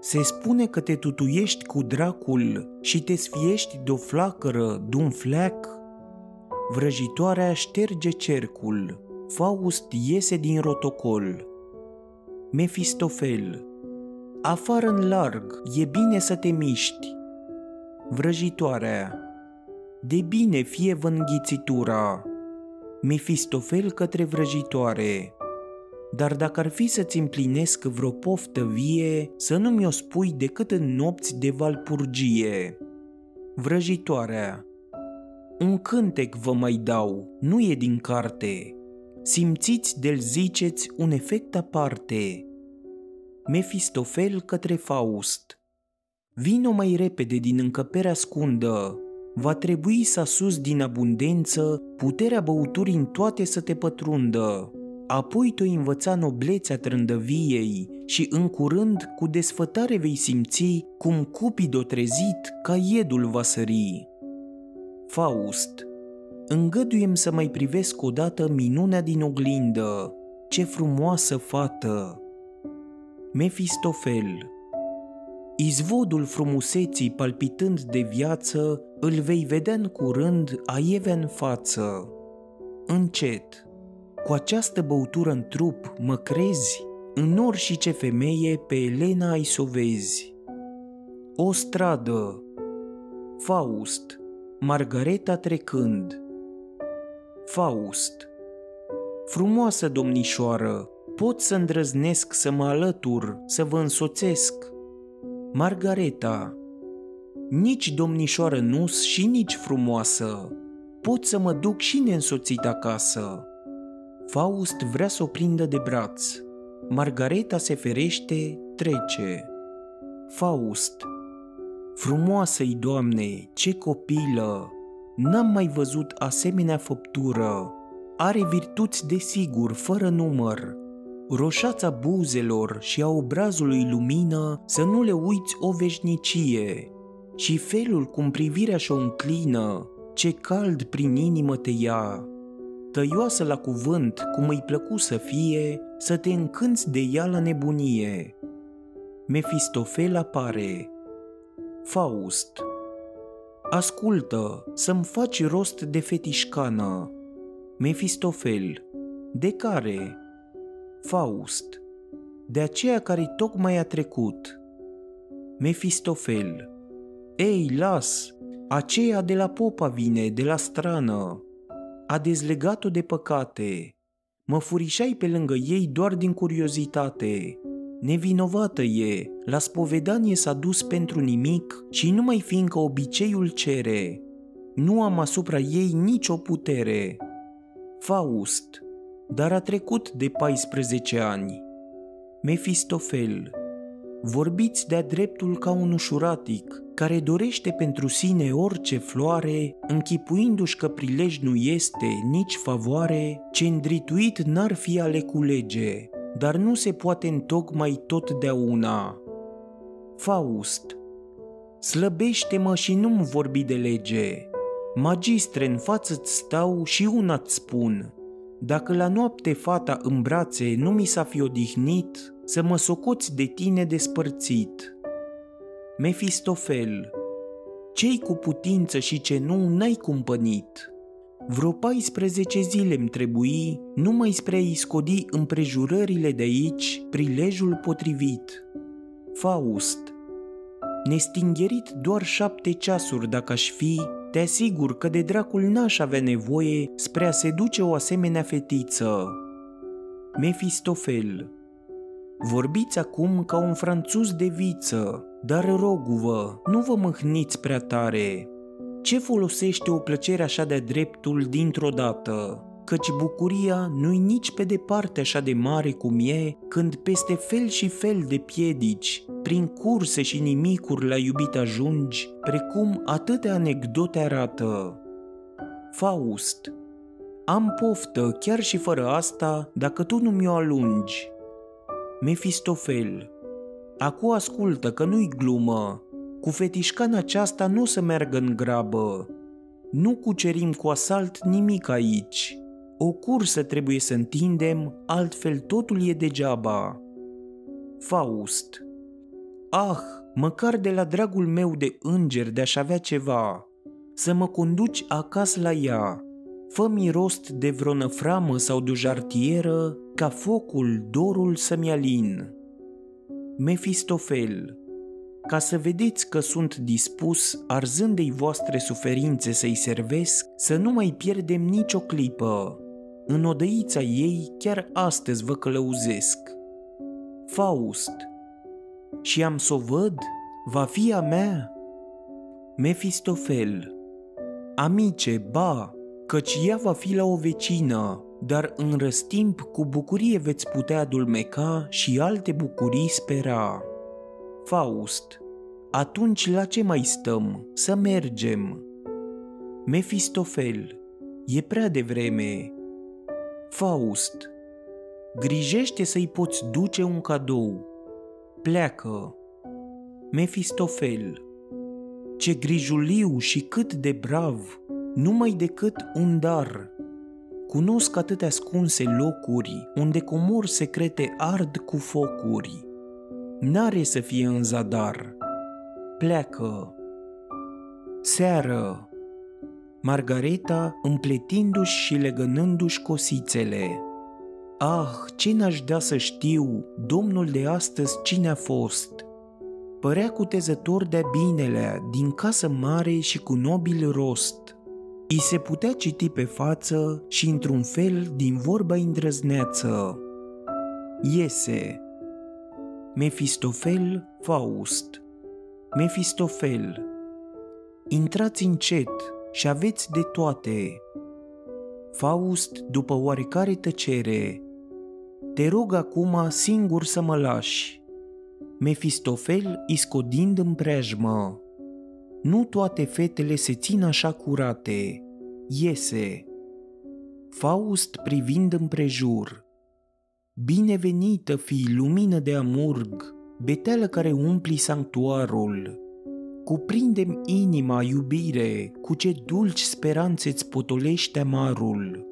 Se spune că te tutuiești cu dracul și te sfiești de-o flacără, de-un fleac. Vrăjitoarea șterge cercul, Faust iese din rotocol. Mefistofel Afară în larg, e bine să te miști. Vrăjitoarea De bine fie vânghițitura, Mefistofel către vrăjitoare. Dar dacă ar fi să-ți împlinesc vreo poftă vie, să nu mi-o spui decât în nopți de valpurgie. Vrăjitoarea. Un cântec vă mai dau, nu e din carte. Simțiți de-l ziceți un efect aparte. Mefistofel către Faust. Vino mai repede din încăperea scundă, va trebui să sus din abundență puterea băuturii în toate să te pătrundă. Apoi te învăța noblețea trândăviei și în curând cu desfătare vei simți cum Cupido trezit ca iedul va sări. Faust Îngăduiem să mai privesc odată minunea din oglindă. Ce frumoasă fată! Mefistofel Izvodul frumuseții palpitând de viață, îl vei vedea în curând aieve în față. Încet, cu această băutură în trup, mă crezi? În orice ce femeie pe Elena ai să o vezi. O stradă, Faust, Margareta trecând. Faust, Frumoasă domnișoară, pot să îndrăznesc să mă alătur, să vă însoțesc. Margareta, nici domnișoară nus și nici frumoasă, pot să mă duc și neînsoțit acasă. Faust vrea să o prindă de braț. Margareta se ferește, trece. Faust, frumoasă-i, Doamne, ce copilă! N-am mai văzut asemenea făptură. Are virtuți de sigur, fără număr. Roșața buzelor și a obrazului lumină să nu le uiți o veșnicie. Și felul cum privirea și-o înclină, ce cald prin inimă te ia. Tăioasă la cuvânt, cum îi plăcu să fie, să te încânți de ea la nebunie. Mefistofel apare. Faust Ascultă, să-mi faci rost de fetișcană. Mefistofel De care? Faust De aceea care tocmai a trecut. Mefistofel Ei, las, aceea de la popa vine, de la strană. A dezlegat-o de păcate. Mă furișai pe lângă ei doar din curiozitate. Nevinovată e, la spovedanie s-a dus pentru nimic și numai fiindcă obiceiul cere. Nu am asupra ei nicio putere. Faust, dar a trecut de 14 ani. Mefistofel, vorbiți de-a dreptul ca un ușuratic, care dorește pentru sine orice floare, închipuindu-și că prilej nu este nici favoare, ce îndrituit n-ar fi ale culege, dar nu se poate întocmai totdeauna. Faust Slăbește-mă și nu-mi vorbi de lege. Magistre, în față-ți stau și una-ți spun. Dacă la noapte fata în brațe nu mi s-a fi odihnit, să mă socoți de tine despărțit. Mefistofel Cei cu putință și ce nu n-ai cumpănit – Vreo 14 zile îmi trebui numai spre a-i scodi împrejurările de aici prilejul potrivit. Faust Nestingerit doar șapte ceasuri dacă aș fi, te asigur că de dracul n-aș avea nevoie spre a seduce o asemenea fetiță. Mefistofel Vorbiți acum ca un franțuz de viță, dar roguvă, nu vă mâhniți prea tare, ce folosește o plăcere așa de dreptul dintr-o dată? Căci bucuria nu-i nici pe departe așa de mare cum e când peste fel și fel de piedici, prin curse și nimicuri la iubit ajungi, precum atâtea anecdote arată. Faust Am poftă chiar și fără asta dacă tu nu mi-o alungi. Mefistofel Acu ascultă că nu-i glumă, cu fetișcana aceasta nu o să meargă în grabă. Nu cucerim cu asalt nimic aici. O cursă trebuie să întindem, altfel totul e degeaba. Faust Ah, măcar de la dragul meu de înger de a-și avea ceva, să mă conduci acasă la ea, fă-mi rost de vreo năframă sau de o jartieră, ca focul, dorul să-mi alin. Mefistofel ca să vedeți că sunt dispus, arzândei voastre suferințe să-i servesc, să nu mai pierdem nicio clipă. În odăița ei chiar astăzi vă călăuzesc. Faust Și am să o văd? Va fi a mea? Mefistofel Amice, ba, căci ea va fi la o vecină, dar în răstimp cu bucurie veți putea adulmeca și alte bucurii spera. Faust, atunci la ce mai stăm? Să mergem. Mefistofel, e prea devreme. Faust, grijește să-i poți duce un cadou. Pleacă. Mefistofel, ce grijuliu și cât de brav, numai decât un dar. Cunosc atâtea ascunse locuri unde comori secrete ard cu focuri n-are să fie în zadar. Pleacă. Seară. Margareta împletindu-și și legănându-și cosițele. Ah, ce n-aș da să știu, domnul de astăzi cine a fost? Părea cutezător de binele din casă mare și cu nobil rost. I se putea citi pe față și într-un fel din vorba îndrăzneață. Iese. Mefistofel Faust Mefistofel Intrați încet și aveți de toate. Faust, după oarecare tăcere, Te rog acum singur să mă lași. Mefistofel iscodind în preajmă. Nu toate fetele se țin așa curate. Iese. Faust privind împrejur. Binevenită fi lumină de amurg, beteală care umpli sanctuarul. Cuprindem inima, iubire, cu ce dulci speranțe îți potolește amarul.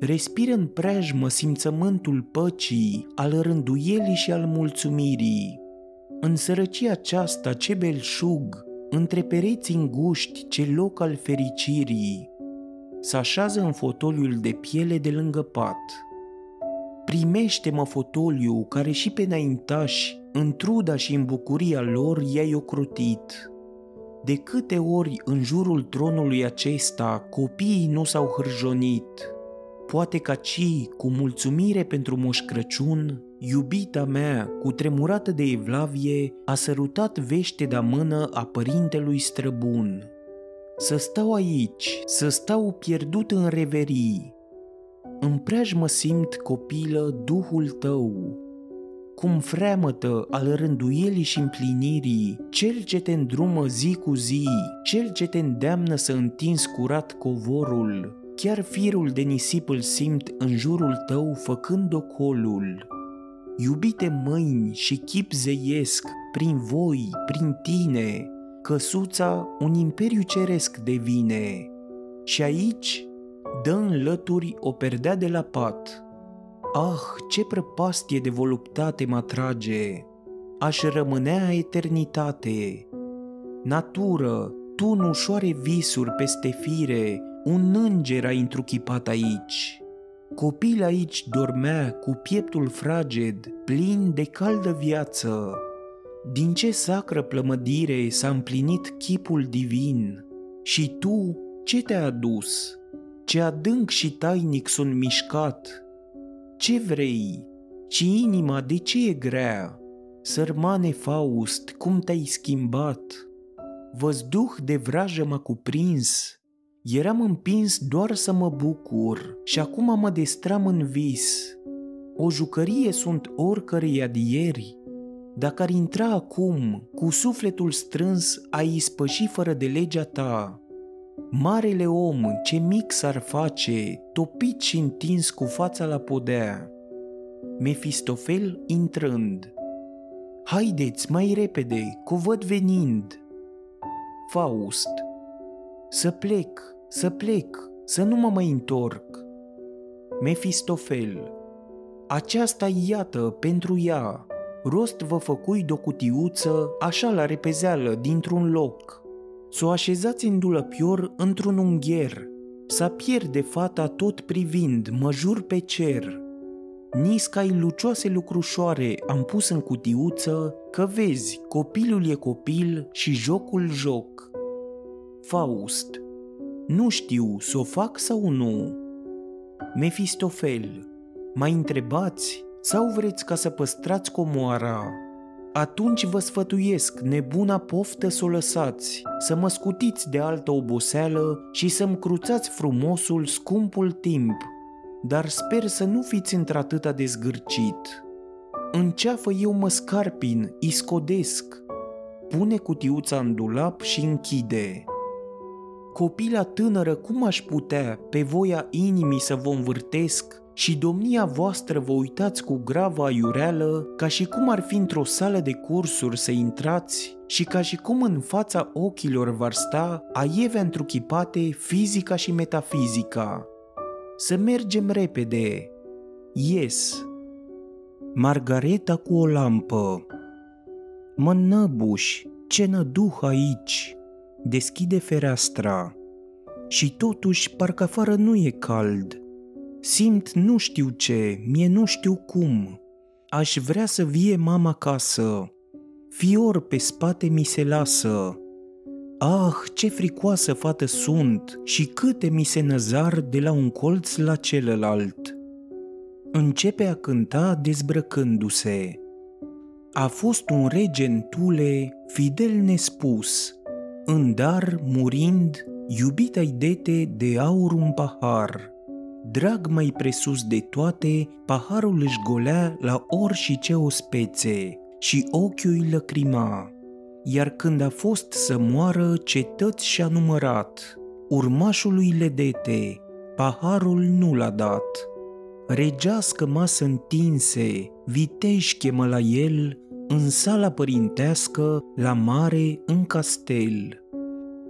Respiră în preajmă simțământul păcii, al rânduielii și al mulțumirii. În sărăcia aceasta ce belșug, între pereți înguști ce loc al fericirii, se așează în fotoliul de piele de lângă pat. Primește-mă fotoliu care și pe înaintași, în truda și în bucuria lor i-ai ocrotit. De câte ori în jurul tronului acesta copiii nu s-au hârjonit, poate ca ci, cu mulțumire pentru Moș Crăciun, iubita mea, cu tremurată de evlavie, a sărutat vește de mână a părintelui străbun. Să stau aici, să stau pierdut în reverii. În preajmă simt, copilă, Duhul tău, cum freamătă al rânduielii și împlinirii, cel ce te îndrumă zi cu zi, cel ce te îndeamnă să întinzi curat covorul, chiar firul de nisip îl simt în jurul tău făcând ocolul. Iubite mâini și chip zeiesc, prin voi, prin tine, căsuța un imperiu ceresc devine. Și aici dă în lături o perdea de la pat. Ah, ce prăpastie de voluptate mă atrage! Aș rămânea eternitate. Natură, tu nu ușoare visuri peste fire, un înger a întruchipat aici. Copil aici dormea cu pieptul fraged, plin de caldă viață. Din ce sacră plămădire s-a împlinit chipul divin? Și tu, ce te-a adus? Ce adânc și tainic sunt mișcat? Ce vrei? Și inima de ce e grea? Sărmane Faust, cum te-ai schimbat? Văzduh de vrajă m-a cuprins, Eram împins doar să mă bucur și acum mă destram în vis. O jucărie sunt oricărei adieri. Dacă ar intra acum, cu sufletul strâns, a ispăși fără de legea ta. Marele om, ce mic s-ar face, topit și întins cu fața la podea. Mefistofel intrând. Haideți mai repede, cu văd venind. Faust. Să plec, să plec, să nu mă mai întorc. Mefistofel. Aceasta iată pentru ea. Rost vă făcui de o cutiuță, așa la repezeală, dintr-un loc. S-o așezați în dulăpior într-un ungher. Să pierde fata tot privind, mă jur pe cer. Niscai lucioase lucrușoare am pus în cutiuță, că vezi, copilul e copil și jocul joc. Faust nu știu să o fac sau nu. Mefistofel, mai întrebați sau vreți ca să păstrați comoara? Atunci vă sfătuiesc, nebuna poftă să o lăsați, să mă scutiți de altă oboseală și să-mi cruțați frumosul, scumpul timp, dar sper să nu fiți într-atâta de zgârcit. În ceafă eu mă scarpin, iscodesc, pune cutiuța în dulap și închide. Copila tânără cum aș putea, pe voia inimii să vă învârtesc și domnia voastră vă uitați cu gravă aiureală, ca și cum ar fi într-o sală de cursuri să intrați și ca și cum în fața ochilor v-ar sta aieve întruchipate fizica și metafizica. Să mergem repede. Yes. Margareta cu o lampă. Mă năbuș, ce năduh aici! deschide fereastra și totuși parcă afară nu e cald. Simt nu știu ce, mie nu știu cum. Aș vrea să vie mama acasă. Fior pe spate mi se lasă. Ah, ce fricoasă fată sunt și câte mi se năzar de la un colț la celălalt. Începe a cânta dezbrăcându-se. A fost un rege în Tule, fidel nespus, în dar, murind, iubita-i dete de aur un pahar. Drag mai presus de toate, paharul își golea la ori și ce o spețe și ochiul îi lăcrima. Iar când a fost să moară, cetăți și-a numărat. Urmașului ledete, paharul nu l-a dat. Regească masă întinse, vitești chemă la el, în sala părintească, la mare, în castel.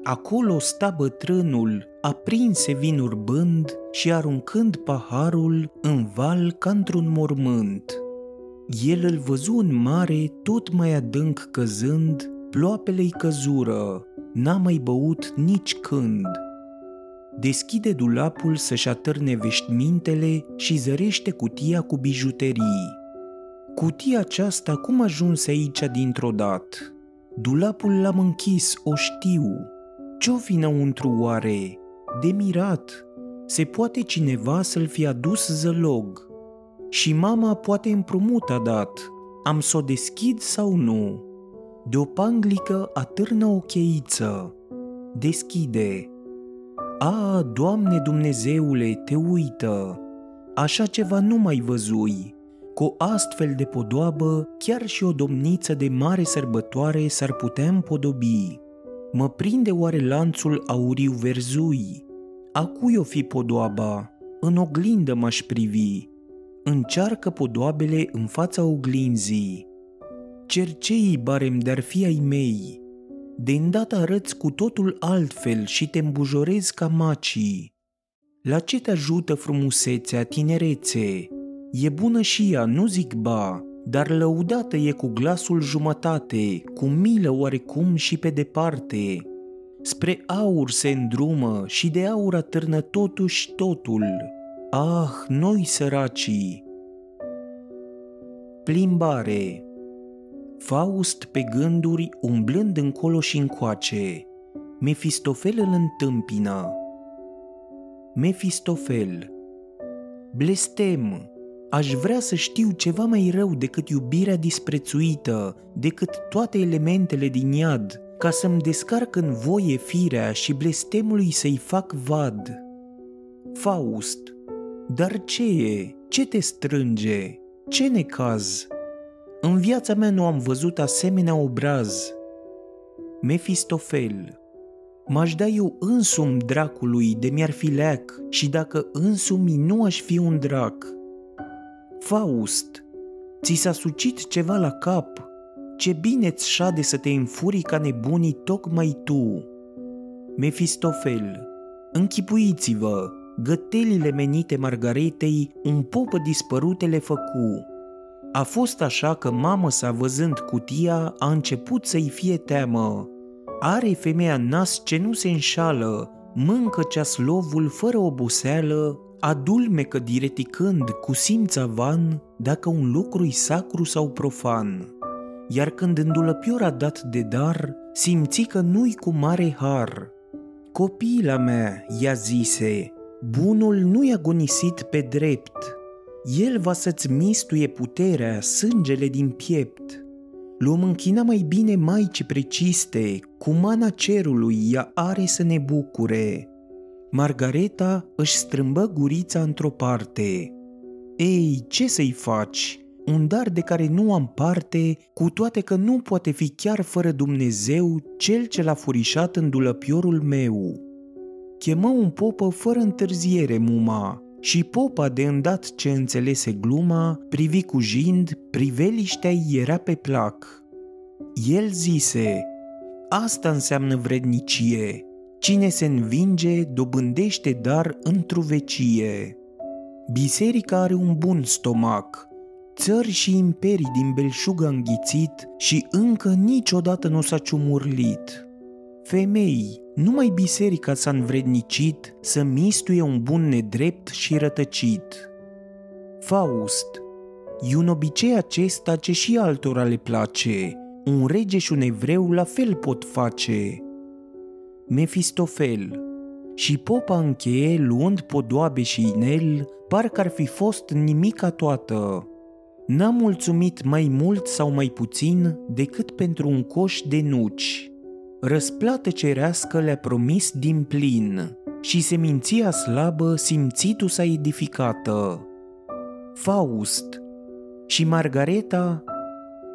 Acolo sta bătrânul, aprinse vin urbând și aruncând paharul în val ca într-un mormânt. El îl văzu în mare, tot mai adânc căzând, ploapele-i căzură, n-a mai băut nici când. Deschide dulapul să-și atârne veștimintele și zărește cutia cu bijuterii. Cutia aceasta cum ajunse aici dintr-o dată? Dulapul l-am închis, o știu. Ce-o fi înăuntru oare? De mirat. Se poate cineva să-l fi adus zălog. Și mama poate împrumut a dat. Am să o deschid sau nu? De o panglică atârnă o cheiță. Deschide. A, Doamne Dumnezeule, te uită! Așa ceva nu mai văzui. Cu astfel de podoabă, chiar și o domniță de mare sărbătoare s-ar putea împodobi. Mă prinde oare lanțul auriu verzui? A cui o fi podoaba? În oglindă m-aș privi. Încearcă podoabele în fața oglinzii. Cerceii barem de-ar fi ai mei. De îndată arăți cu totul altfel și te îmbujorezi ca macii. La ce te ajută frumusețea, tinerețe? E bună și ea, nu zic ba, dar lăudată e cu glasul jumătate, cu milă oarecum și pe departe. Spre aur se îndrumă și de aur atârnă totuși totul. Ah, noi săracii! Plimbare Faust pe gânduri umblând încolo și încoace. Mefistofel îl întâmpină. Mefistofel Blestem, Aș vrea să știu ceva mai rău decât iubirea disprețuită, decât toate elementele din iad, ca să-mi descarc în voie firea și blestemului să-i fac vad. Faust, dar ce e? Ce te strânge? Ce necaz? În viața mea nu am văzut asemenea obraz. Mefistofel, m-aș da eu însumi dracului de mi-ar fi leac și dacă însumi nu aș fi un drac – Faust, ți s-a sucit ceva la cap. Ce bine-ți șade să te înfuri ca nebunii tocmai tu. Mefistofel, închipuiți-vă, gătelile menite Margaretei un popă dispărutele făcu. A fost așa că mamă sa văzând cutia a început să-i fie teamă. Are femeia nas ce nu se înșală, mâncă ceaslovul fără oboseală, adulmecă direticând cu simța van dacă un lucru-i sacru sau profan. Iar când îndulăpior a dat de dar, simți că nu-i cu mare har. Copila mea, i-a zise, bunul nu-i agonisit pe drept. El va să-ți mistuie puterea, sângele din piept. Luăm închina mai bine Maicii preciste, cu mana cerului ea are să ne bucure. Margareta își strâmbă gurița într-o parte. Ei, ce să-i faci? Un dar de care nu am parte, cu toate că nu poate fi chiar fără Dumnezeu cel ce l-a furișat în dulăpiorul meu. Chemă un popă fără întârziere muma și popa de îndat ce înțelese gluma, privi cu jind, priveliștea era pe plac. El zise, asta înseamnă vrednicie, Cine se învinge dobândește dar într-o vecie. Biserica are un bun stomac, țări și imperii din belșug a înghițit și încă niciodată nu s-a ciumurlit. Femei, numai biserica s-a învrednicit să mistuie un bun nedrept și rătăcit. Faust, e un obicei acesta ce și altora le place, un rege și un evreu la fel pot face – Mefistofel. Și popa încheie, luând podoabe și inel, parcă ar fi fost nimica toată. N-a mulțumit mai mult sau mai puțin decât pentru un coș de nuci. Răsplată cerească le-a promis din plin și seminția slabă simțitu s-a edificată. Faust și Margareta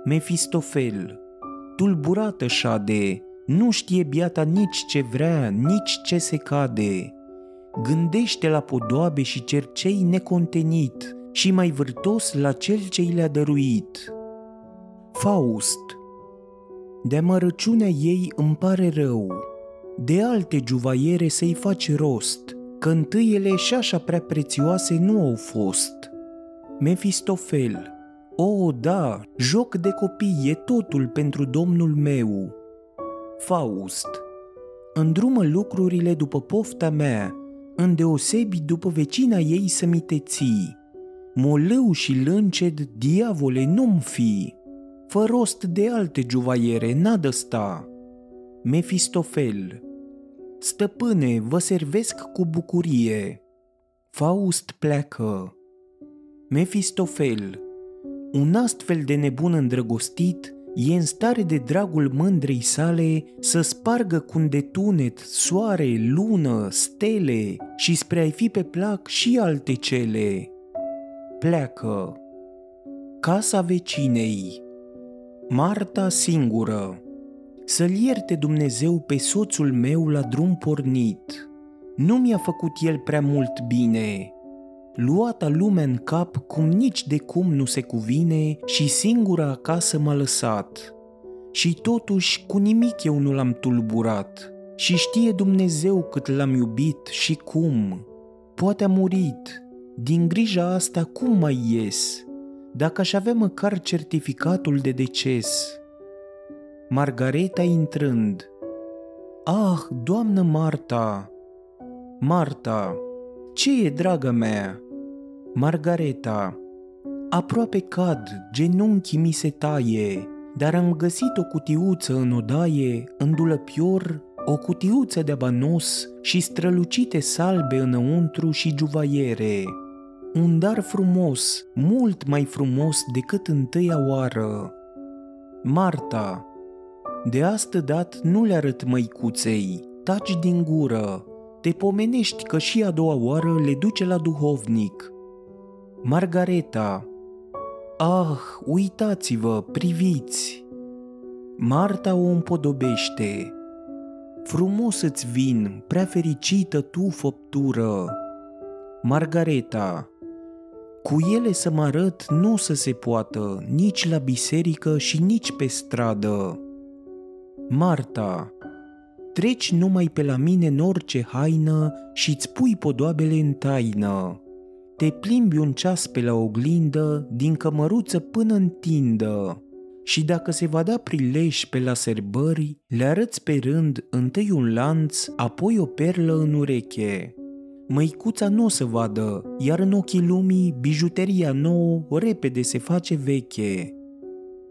Mefistofel, tulburată șade, nu știe biata nici ce vrea, nici ce se cade. Gândește la podoabe și cercei necontenit și mai vârtos la cel ce i le-a dăruit. Faust De amărăciunea ei îmi pare rău, de alte juvaiere să-i faci rost, că întâiele și așa prea prețioase nu au fost. Mefistofel O, da, joc de copii e totul pentru domnul meu. Faust Îndrumă lucrurile după pofta mea, îndeosebi după vecina ei să mi te ții. Molău și lânced, diavole, nu-mi fi. Fă rost de alte juvaiere, n-adă sta. Mefistofel Stăpâne, vă servesc cu bucurie. Faust pleacă. Mefistofel Un astfel de nebun îndrăgostit e în stare de dragul mândrei sale să spargă cu un detunet soare, lună, stele și spre a fi pe plac și alte cele. Pleacă. Casa vecinei Marta singură Să-l ierte Dumnezeu pe soțul meu la drum pornit. Nu mi-a făcut el prea mult bine, luata lumea în cap cum nici de cum nu se cuvine și singura acasă m-a lăsat. Și totuși cu nimic eu nu l-am tulburat și știe Dumnezeu cât l-am iubit și cum. Poate a murit, din grija asta cum mai ies, dacă aș avea măcar certificatul de deces. Margareta intrând. Ah, doamnă Marta! Marta, ce e, dragă mea? Margareta, aproape cad, genunchii mi se taie, dar am găsit o cutiuță în odaie, în dulăpior, o cutiuță de banos și strălucite salbe înăuntru și juvaiere. Un dar frumos, mult mai frumos decât întâia oară. Marta, de astă dat nu le arăt măicuței, taci din gură, te pomenești că și a doua oară le duce la duhovnic. Margareta, ah, uitați-vă, priviți! Marta o împodobește. Frumos îți vin, prea fericită tu făptură. Margareta, cu ele să mă arăt nu o să se poată, nici la biserică și nici pe stradă. Marta, treci numai pe la mine în orice haină și-ți pui podoabele în taină. Te plimbi un ceas pe la oglindă, din cămăruță până în tindă. Și dacă se va da prilej pe la serbări, le arăți pe rând întâi un lanț, apoi o perlă în ureche. Măicuța nu o să vadă, iar în ochii lumii, bijuteria nouă repede se face veche.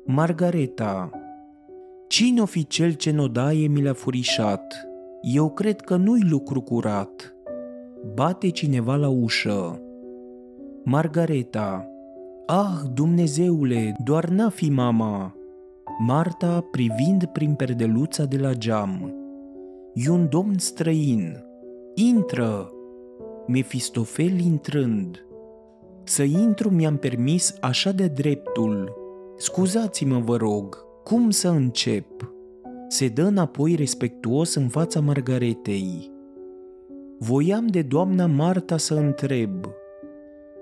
Margareta Cine o fi cel ce nodaie mi l-a furișat? Eu cred că nu-i lucru curat. Bate cineva la ușă. Margareta Ah, Dumnezeule, doar n-a fi mama! Marta privind prin perdeluța de la geam. E un domn străin. Intră! Mefistofel intrând. Să intru mi-am permis așa de dreptul. Scuzați-mă, vă rog, cum să încep? Se dă înapoi respectuos în fața Margaretei. Voiam de doamna Marta să întreb.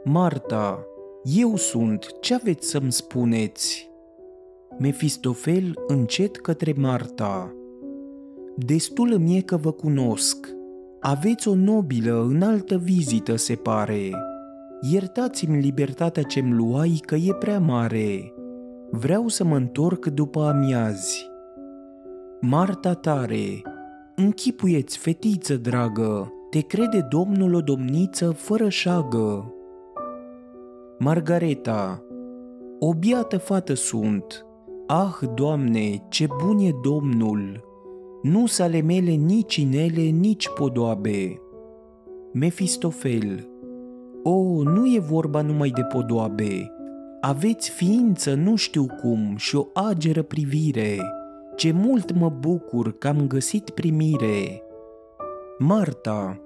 Marta, eu sunt, ce aveți să-mi spuneți? Mefistofel încet către Marta. Destul îmi e că vă cunosc. Aveți o nobilă, înaltă vizită, se pare. Iertați-mi libertatea ce-mi luai că e prea mare. Vreau să mă întorc după amiazi. Marta tare, închipuieți, fetiță dragă, te crede domnul o domniță fără șagă. Margareta, o biată fată sunt. Ah, Doamne, ce bun e Domnul! nu sale mele nici inele, nici podoabe. Mefistofel, o, nu e vorba numai de podoabe, aveți ființă nu știu cum și o ageră privire, ce mult mă bucur că am găsit primire. Marta,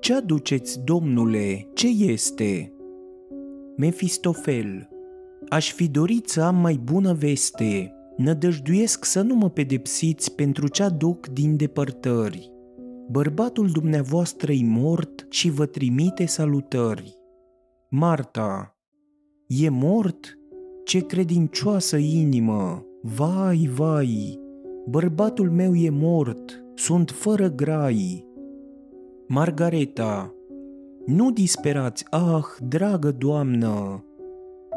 ce aduceți, domnule, ce este? Mefistofel, aș fi dorit să am mai bună veste, nădăjduiesc să nu mă pedepsiți pentru ce aduc din depărtări. Bărbatul dumneavoastră e mort și vă trimite salutări. Marta, e mort? Ce credincioasă inimă! Vai, vai, bărbatul meu e mort, sunt fără grai. Margareta, nu disperați, ah, dragă doamnă!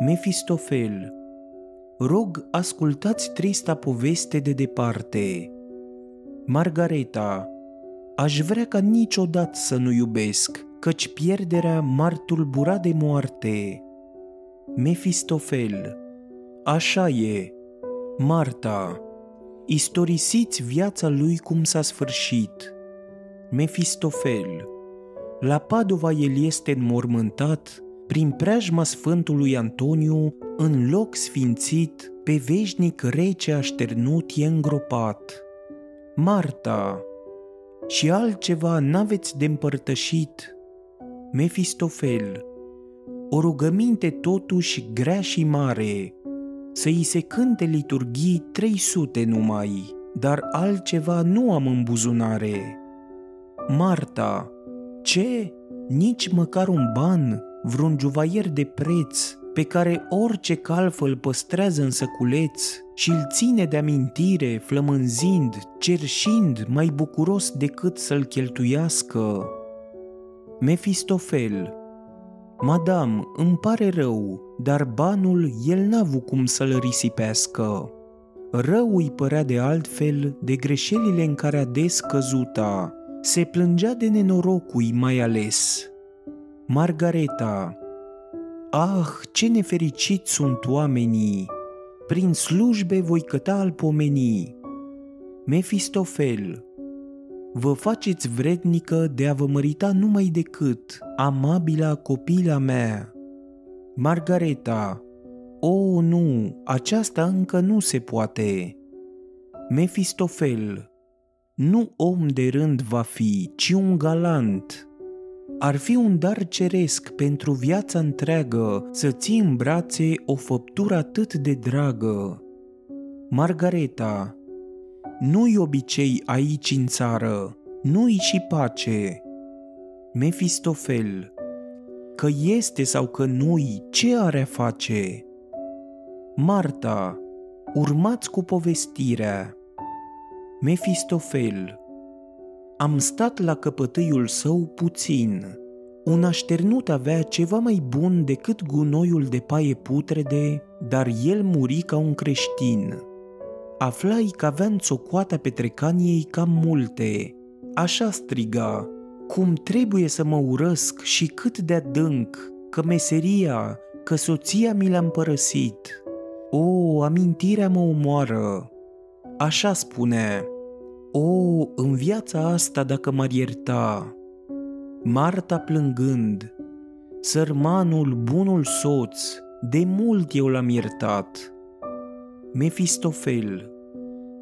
Mefistofel, rog, ascultați trista poveste de departe. Margareta, aș vrea ca niciodată să nu iubesc, căci pierderea m-ar tulbura de moarte. Mefistofel, așa e. Marta, istorisiți viața lui cum s-a sfârșit. Mefistofel, la Padova el este înmormântat prin preajma Sfântului Antoniu în loc sfințit, pe veșnic rece așternut e îngropat. Marta, și altceva n-aveți de împărtășit. Mefistofel, o rugăminte totuși grea și mare, să-i se cânte liturghii 300 numai, dar altceva nu am în buzunare. Marta, ce? Nici măcar un ban, vreun juvaier de preț, pe care orice calfă îl păstrează în săculeț și îl ține de amintire, flămânzind, cerșind, mai bucuros decât să-l cheltuiască. Mefistofel Madam, îmi pare rău, dar banul el n-a avut cum să-l risipească. Rău îi părea de altfel de greșelile în care ades căzuta. Se plângea de nenorocui mai ales. Margareta Ah, ce nefericiți sunt oamenii! Prin slujbe voi căta al pomenii. Mefistofel Vă faceți vrednică de a vă mărita numai decât, amabila copila mea. Margareta O, nu, aceasta încă nu se poate. Mefistofel Nu om de rând va fi, ci un galant, ar fi un dar ceresc pentru viața întreagă să ții în brațe o făptură atât de dragă. Margareta, nu-i obicei aici în țară, nu-i și pace. Mefistofel, că este sau că nu-i, ce are a face? Marta, urmați cu povestirea. Mefistofel, am stat la căpătâiul său puțin. Un așternut avea ceva mai bun decât gunoiul de paie putrede, dar el muri ca un creștin. Aflai că avea în țocoata petrecaniei cam multe. Așa striga, cum trebuie să mă urăsc și cât de adânc, că meseria, că soția mi l-a împărăsit. O, amintirea mă omoară. Așa spune, o, în viața asta dacă m-ar ierta, Marta plângând, sărmanul, bunul soț, de mult eu l-am iertat. Mefistofel,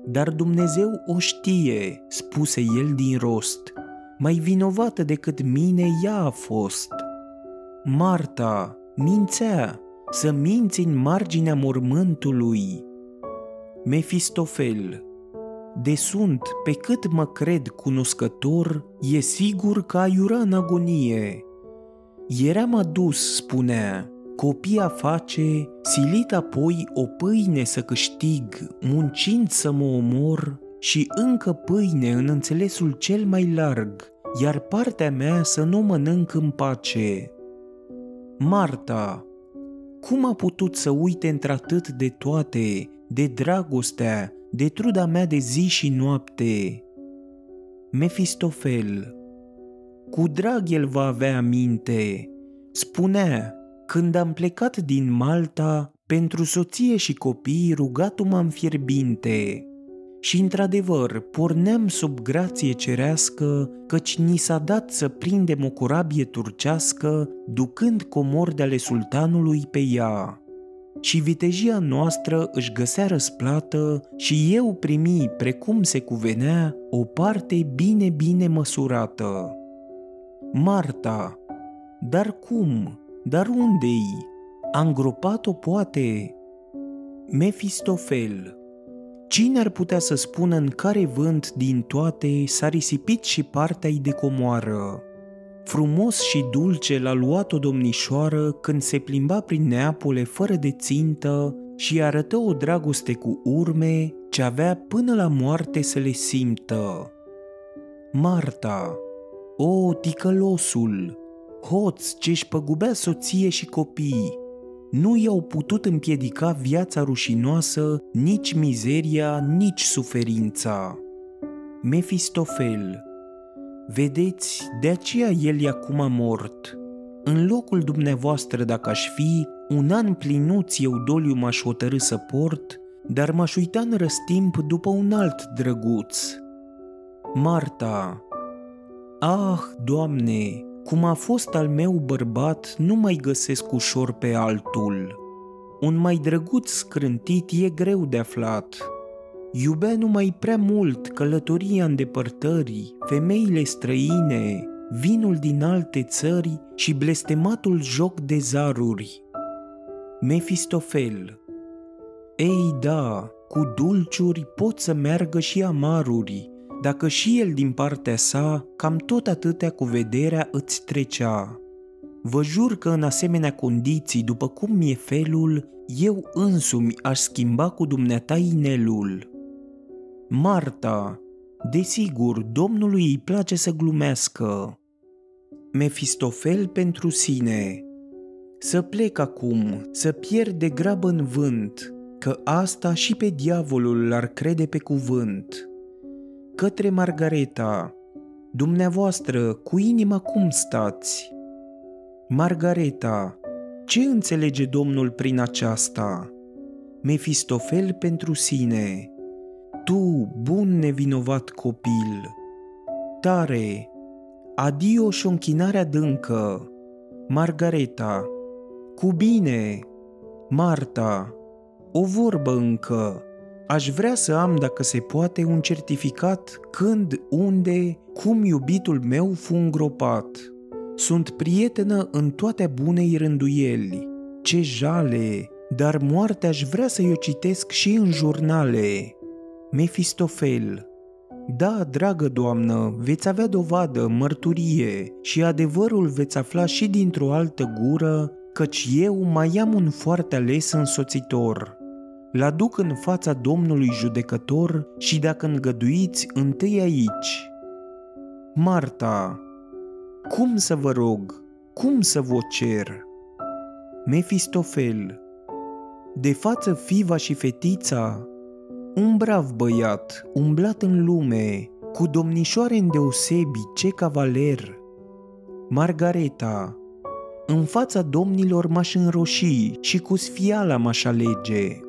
dar Dumnezeu o știe, spuse el din rost, mai vinovată decât mine ea a fost. Marta, mințea, să minți în marginea mormântului. Mefistofel, de sunt, pe cât mă cred cunoscător, e sigur că aiura în agonie. Eram adus, spunea, copia face, silit apoi o pâine să câștig, muncind să mă omor, și încă pâine în înțelesul cel mai larg, iar partea mea să nu mănânc în pace. Marta, cum a putut să uite într-atât de toate, de dragostea, de truda mea de zi și noapte. Mefistofel, cu drag el va avea minte, spunea, când am plecat din Malta, pentru soție și copii rugat m-am fierbinte. și într-adevăr porneam sub grație cerească, căci ni s-a dat să prindem o corabie turcească, ducând comori de ale sultanului pe ea. Și vitejia noastră își găsea răsplată și eu primi, precum se cuvenea, o parte bine-bine măsurată. Marta, dar cum? Dar unde-i? A îngropat-o poate? Mefistofel, Cine ar putea să spună în care vânt din toate s-a risipit și partea de comoară? Frumos și dulce l-a luat o domnișoară când se plimba prin Neapole fără de țintă și arătă o dragoste cu urme ce avea până la moarte să le simtă. Marta, o, ticălosul, hoț ce-și păgubea soție și copii, nu i-au putut împiedica viața rușinoasă, nici mizeria, nici suferința. Mefistofel Vedeți, de aceea el e acum mort. În locul dumneavoastră, dacă aș fi, un an plinuț eu doliu m-aș hotărâ să port, dar m-aș uita în răstimp după un alt drăguț. Marta Ah, Doamne, cum a fost al meu bărbat, nu mai găsesc ușor pe altul. Un mai drăguț scrântit e greu de aflat. Iubea numai prea mult călătoria în depărtări, femeile străine, vinul din alte țări și blestematul joc de zaruri. Mefistofel Ei da, cu dulciuri pot să meargă și amaruri, dacă și el din partea sa cam tot atâtea cu vederea îți trecea. Vă jur că în asemenea condiții, după cum mi-e felul, eu însumi aș schimba cu dumneata inelul. Marta, desigur, domnului îi place să glumească. Mefistofel pentru sine. Să plec acum, să pierd de grabă în vânt, că asta și pe diavolul l-ar crede pe cuvânt către Margareta. Dumneavoastră, cu inima cum stați? Margareta, ce înțelege Domnul prin aceasta? Mefistofel pentru sine. Tu, bun nevinovat copil. Tare, adio și o închinare adâncă. Margareta, cu bine. Marta, o vorbă încă. Aș vrea să am, dacă se poate, un certificat când, unde, cum iubitul meu fu îngropat. Sunt prietenă în toate bunei rânduieli. Ce jale! Dar moartea aș vrea să-i o citesc și în jurnale. Mefistofel Da, dragă doamnă, veți avea dovadă, mărturie și adevărul veți afla și dintr-o altă gură, căci eu mai am un foarte ales însoțitor l aduc în fața Domnului judecător și dacă îngăduiți întâi aici. Marta, cum să vă rog, cum să vă cer? Mefistofel, de față fiva și fetița, un brav băiat, umblat în lume, cu domnișoare îndeosebi, ce cavaler. Margareta, în fața domnilor m-aș înroși și cu sfiala m-aș alege.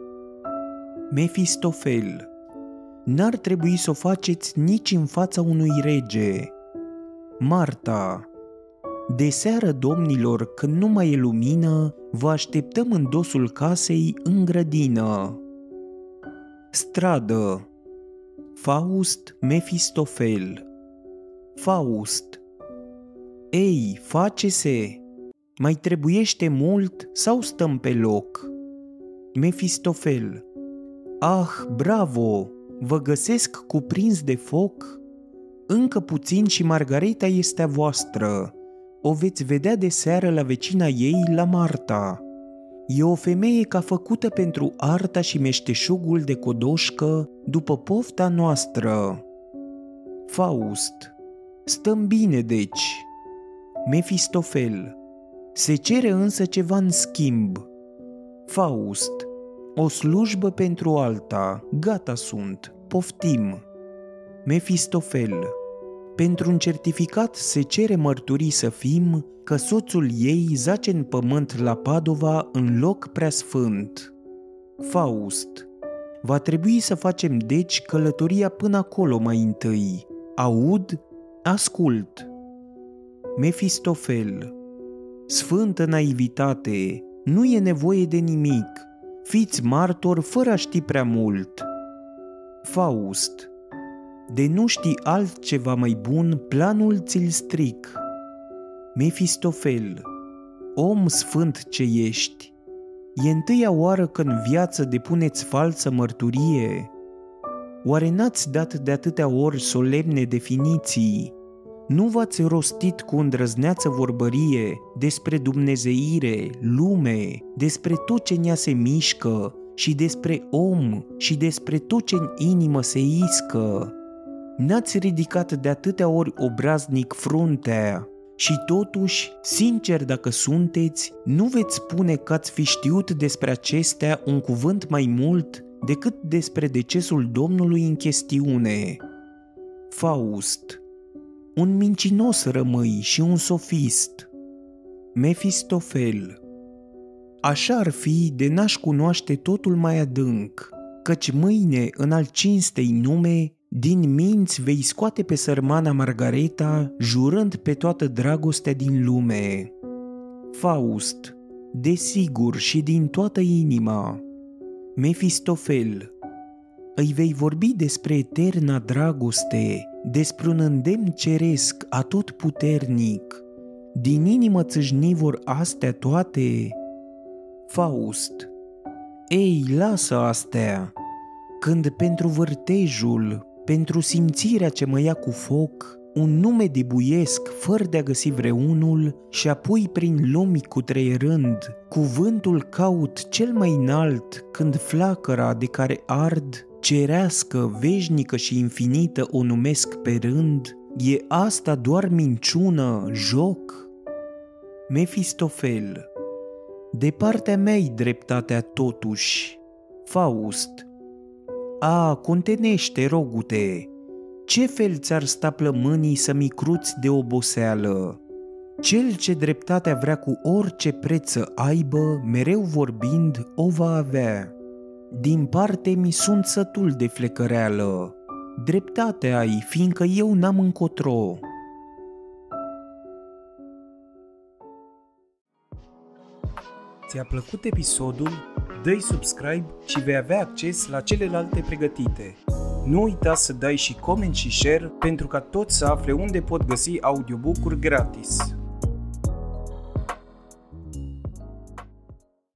Mefistofel, n-ar trebui să o faceți nici în fața unui rege. Marta, de seară, domnilor, când nu mai e lumină, vă așteptăm în dosul casei în grădină. Stradă Faust Mefistofel Faust Ei, face-se! Mai trebuiește mult sau stăm pe loc? Mefistofel Ah, bravo! Vă găsesc cuprins de foc? Încă puțin și Margareta este a voastră. O veți vedea de seară la vecina ei, la Marta. E o femeie ca făcută pentru arta și meșteșugul de codoșcă după pofta noastră. Faust Stăm bine, deci. Mefistofel Se cere însă ceva în schimb. Faust o slujbă pentru alta, gata sunt, poftim. Mefistofel Pentru un certificat se cere mărturii să fim că soțul ei zace în pământ la Padova în loc preasfânt. Faust Va trebui să facem deci călătoria până acolo mai întâi. Aud? Ascult. Mefistofel Sfântă naivitate, nu e nevoie de nimic. Fiți martor fără a ști prea mult. Faust De nu știi altceva mai bun, planul ți-l stric. Mefistofel Om sfânt ce ești, e întâia oară când în viață depuneți falsă mărturie? Oare n-ați dat de atâtea ori solemne definiții? Nu v-ați rostit cu îndrăzneață vorbărie despre dumnezeire, lume, despre tot ce nea se mișcă și despre om și despre tot ce în inimă se iscă? N-ați ridicat de atâtea ori obraznic fruntea și totuși, sincer dacă sunteți, nu veți spune că ați fi știut despre acestea un cuvânt mai mult decât despre decesul Domnului în chestiune. Faust Un mincinos rămâi și un sofist. Mefistofel Așa ar fi de n-aș cunoaște totul mai adânc, căci mâine în al cinstei nume din minți vei scoate pe sărmana Margareta, jurând pe toată dragostea din lume. Faust, desigur și din toată inima. Mefistofel, îi vei vorbi despre eterna dragoste, despre un îndemn ceresc atot puternic. Din inimă țâșni vor astea toate? Faust, ei, lasă astea, când pentru vârtejul, pentru simțirea ce mă ia cu foc, un nume de buiesc fără de a găsi vreunul și apoi prin lumi cu treierând, cuvântul caut cel mai înalt când flacăra de care ard, cerească, veșnică și infinită o numesc pe rând, e asta doar minciună, joc? Mefistofel De partea mea dreptatea totuși. Faust a, contenește, rogute, ce fel ți-ar sta plămânii să-mi cruți de oboseală? Cel ce dreptatea vrea cu orice preț să aibă, mereu vorbind, o va avea. Din parte mi sunt sătul de flecăreală. Dreptate ai, fiindcă eu n-am încotro. Ți-a plăcut episodul? Dă-i subscribe și vei avea acces la celelalte pregătite. Nu uita să dai și coment și share pentru ca toți să afle unde pot găsi audiobook-uri gratis.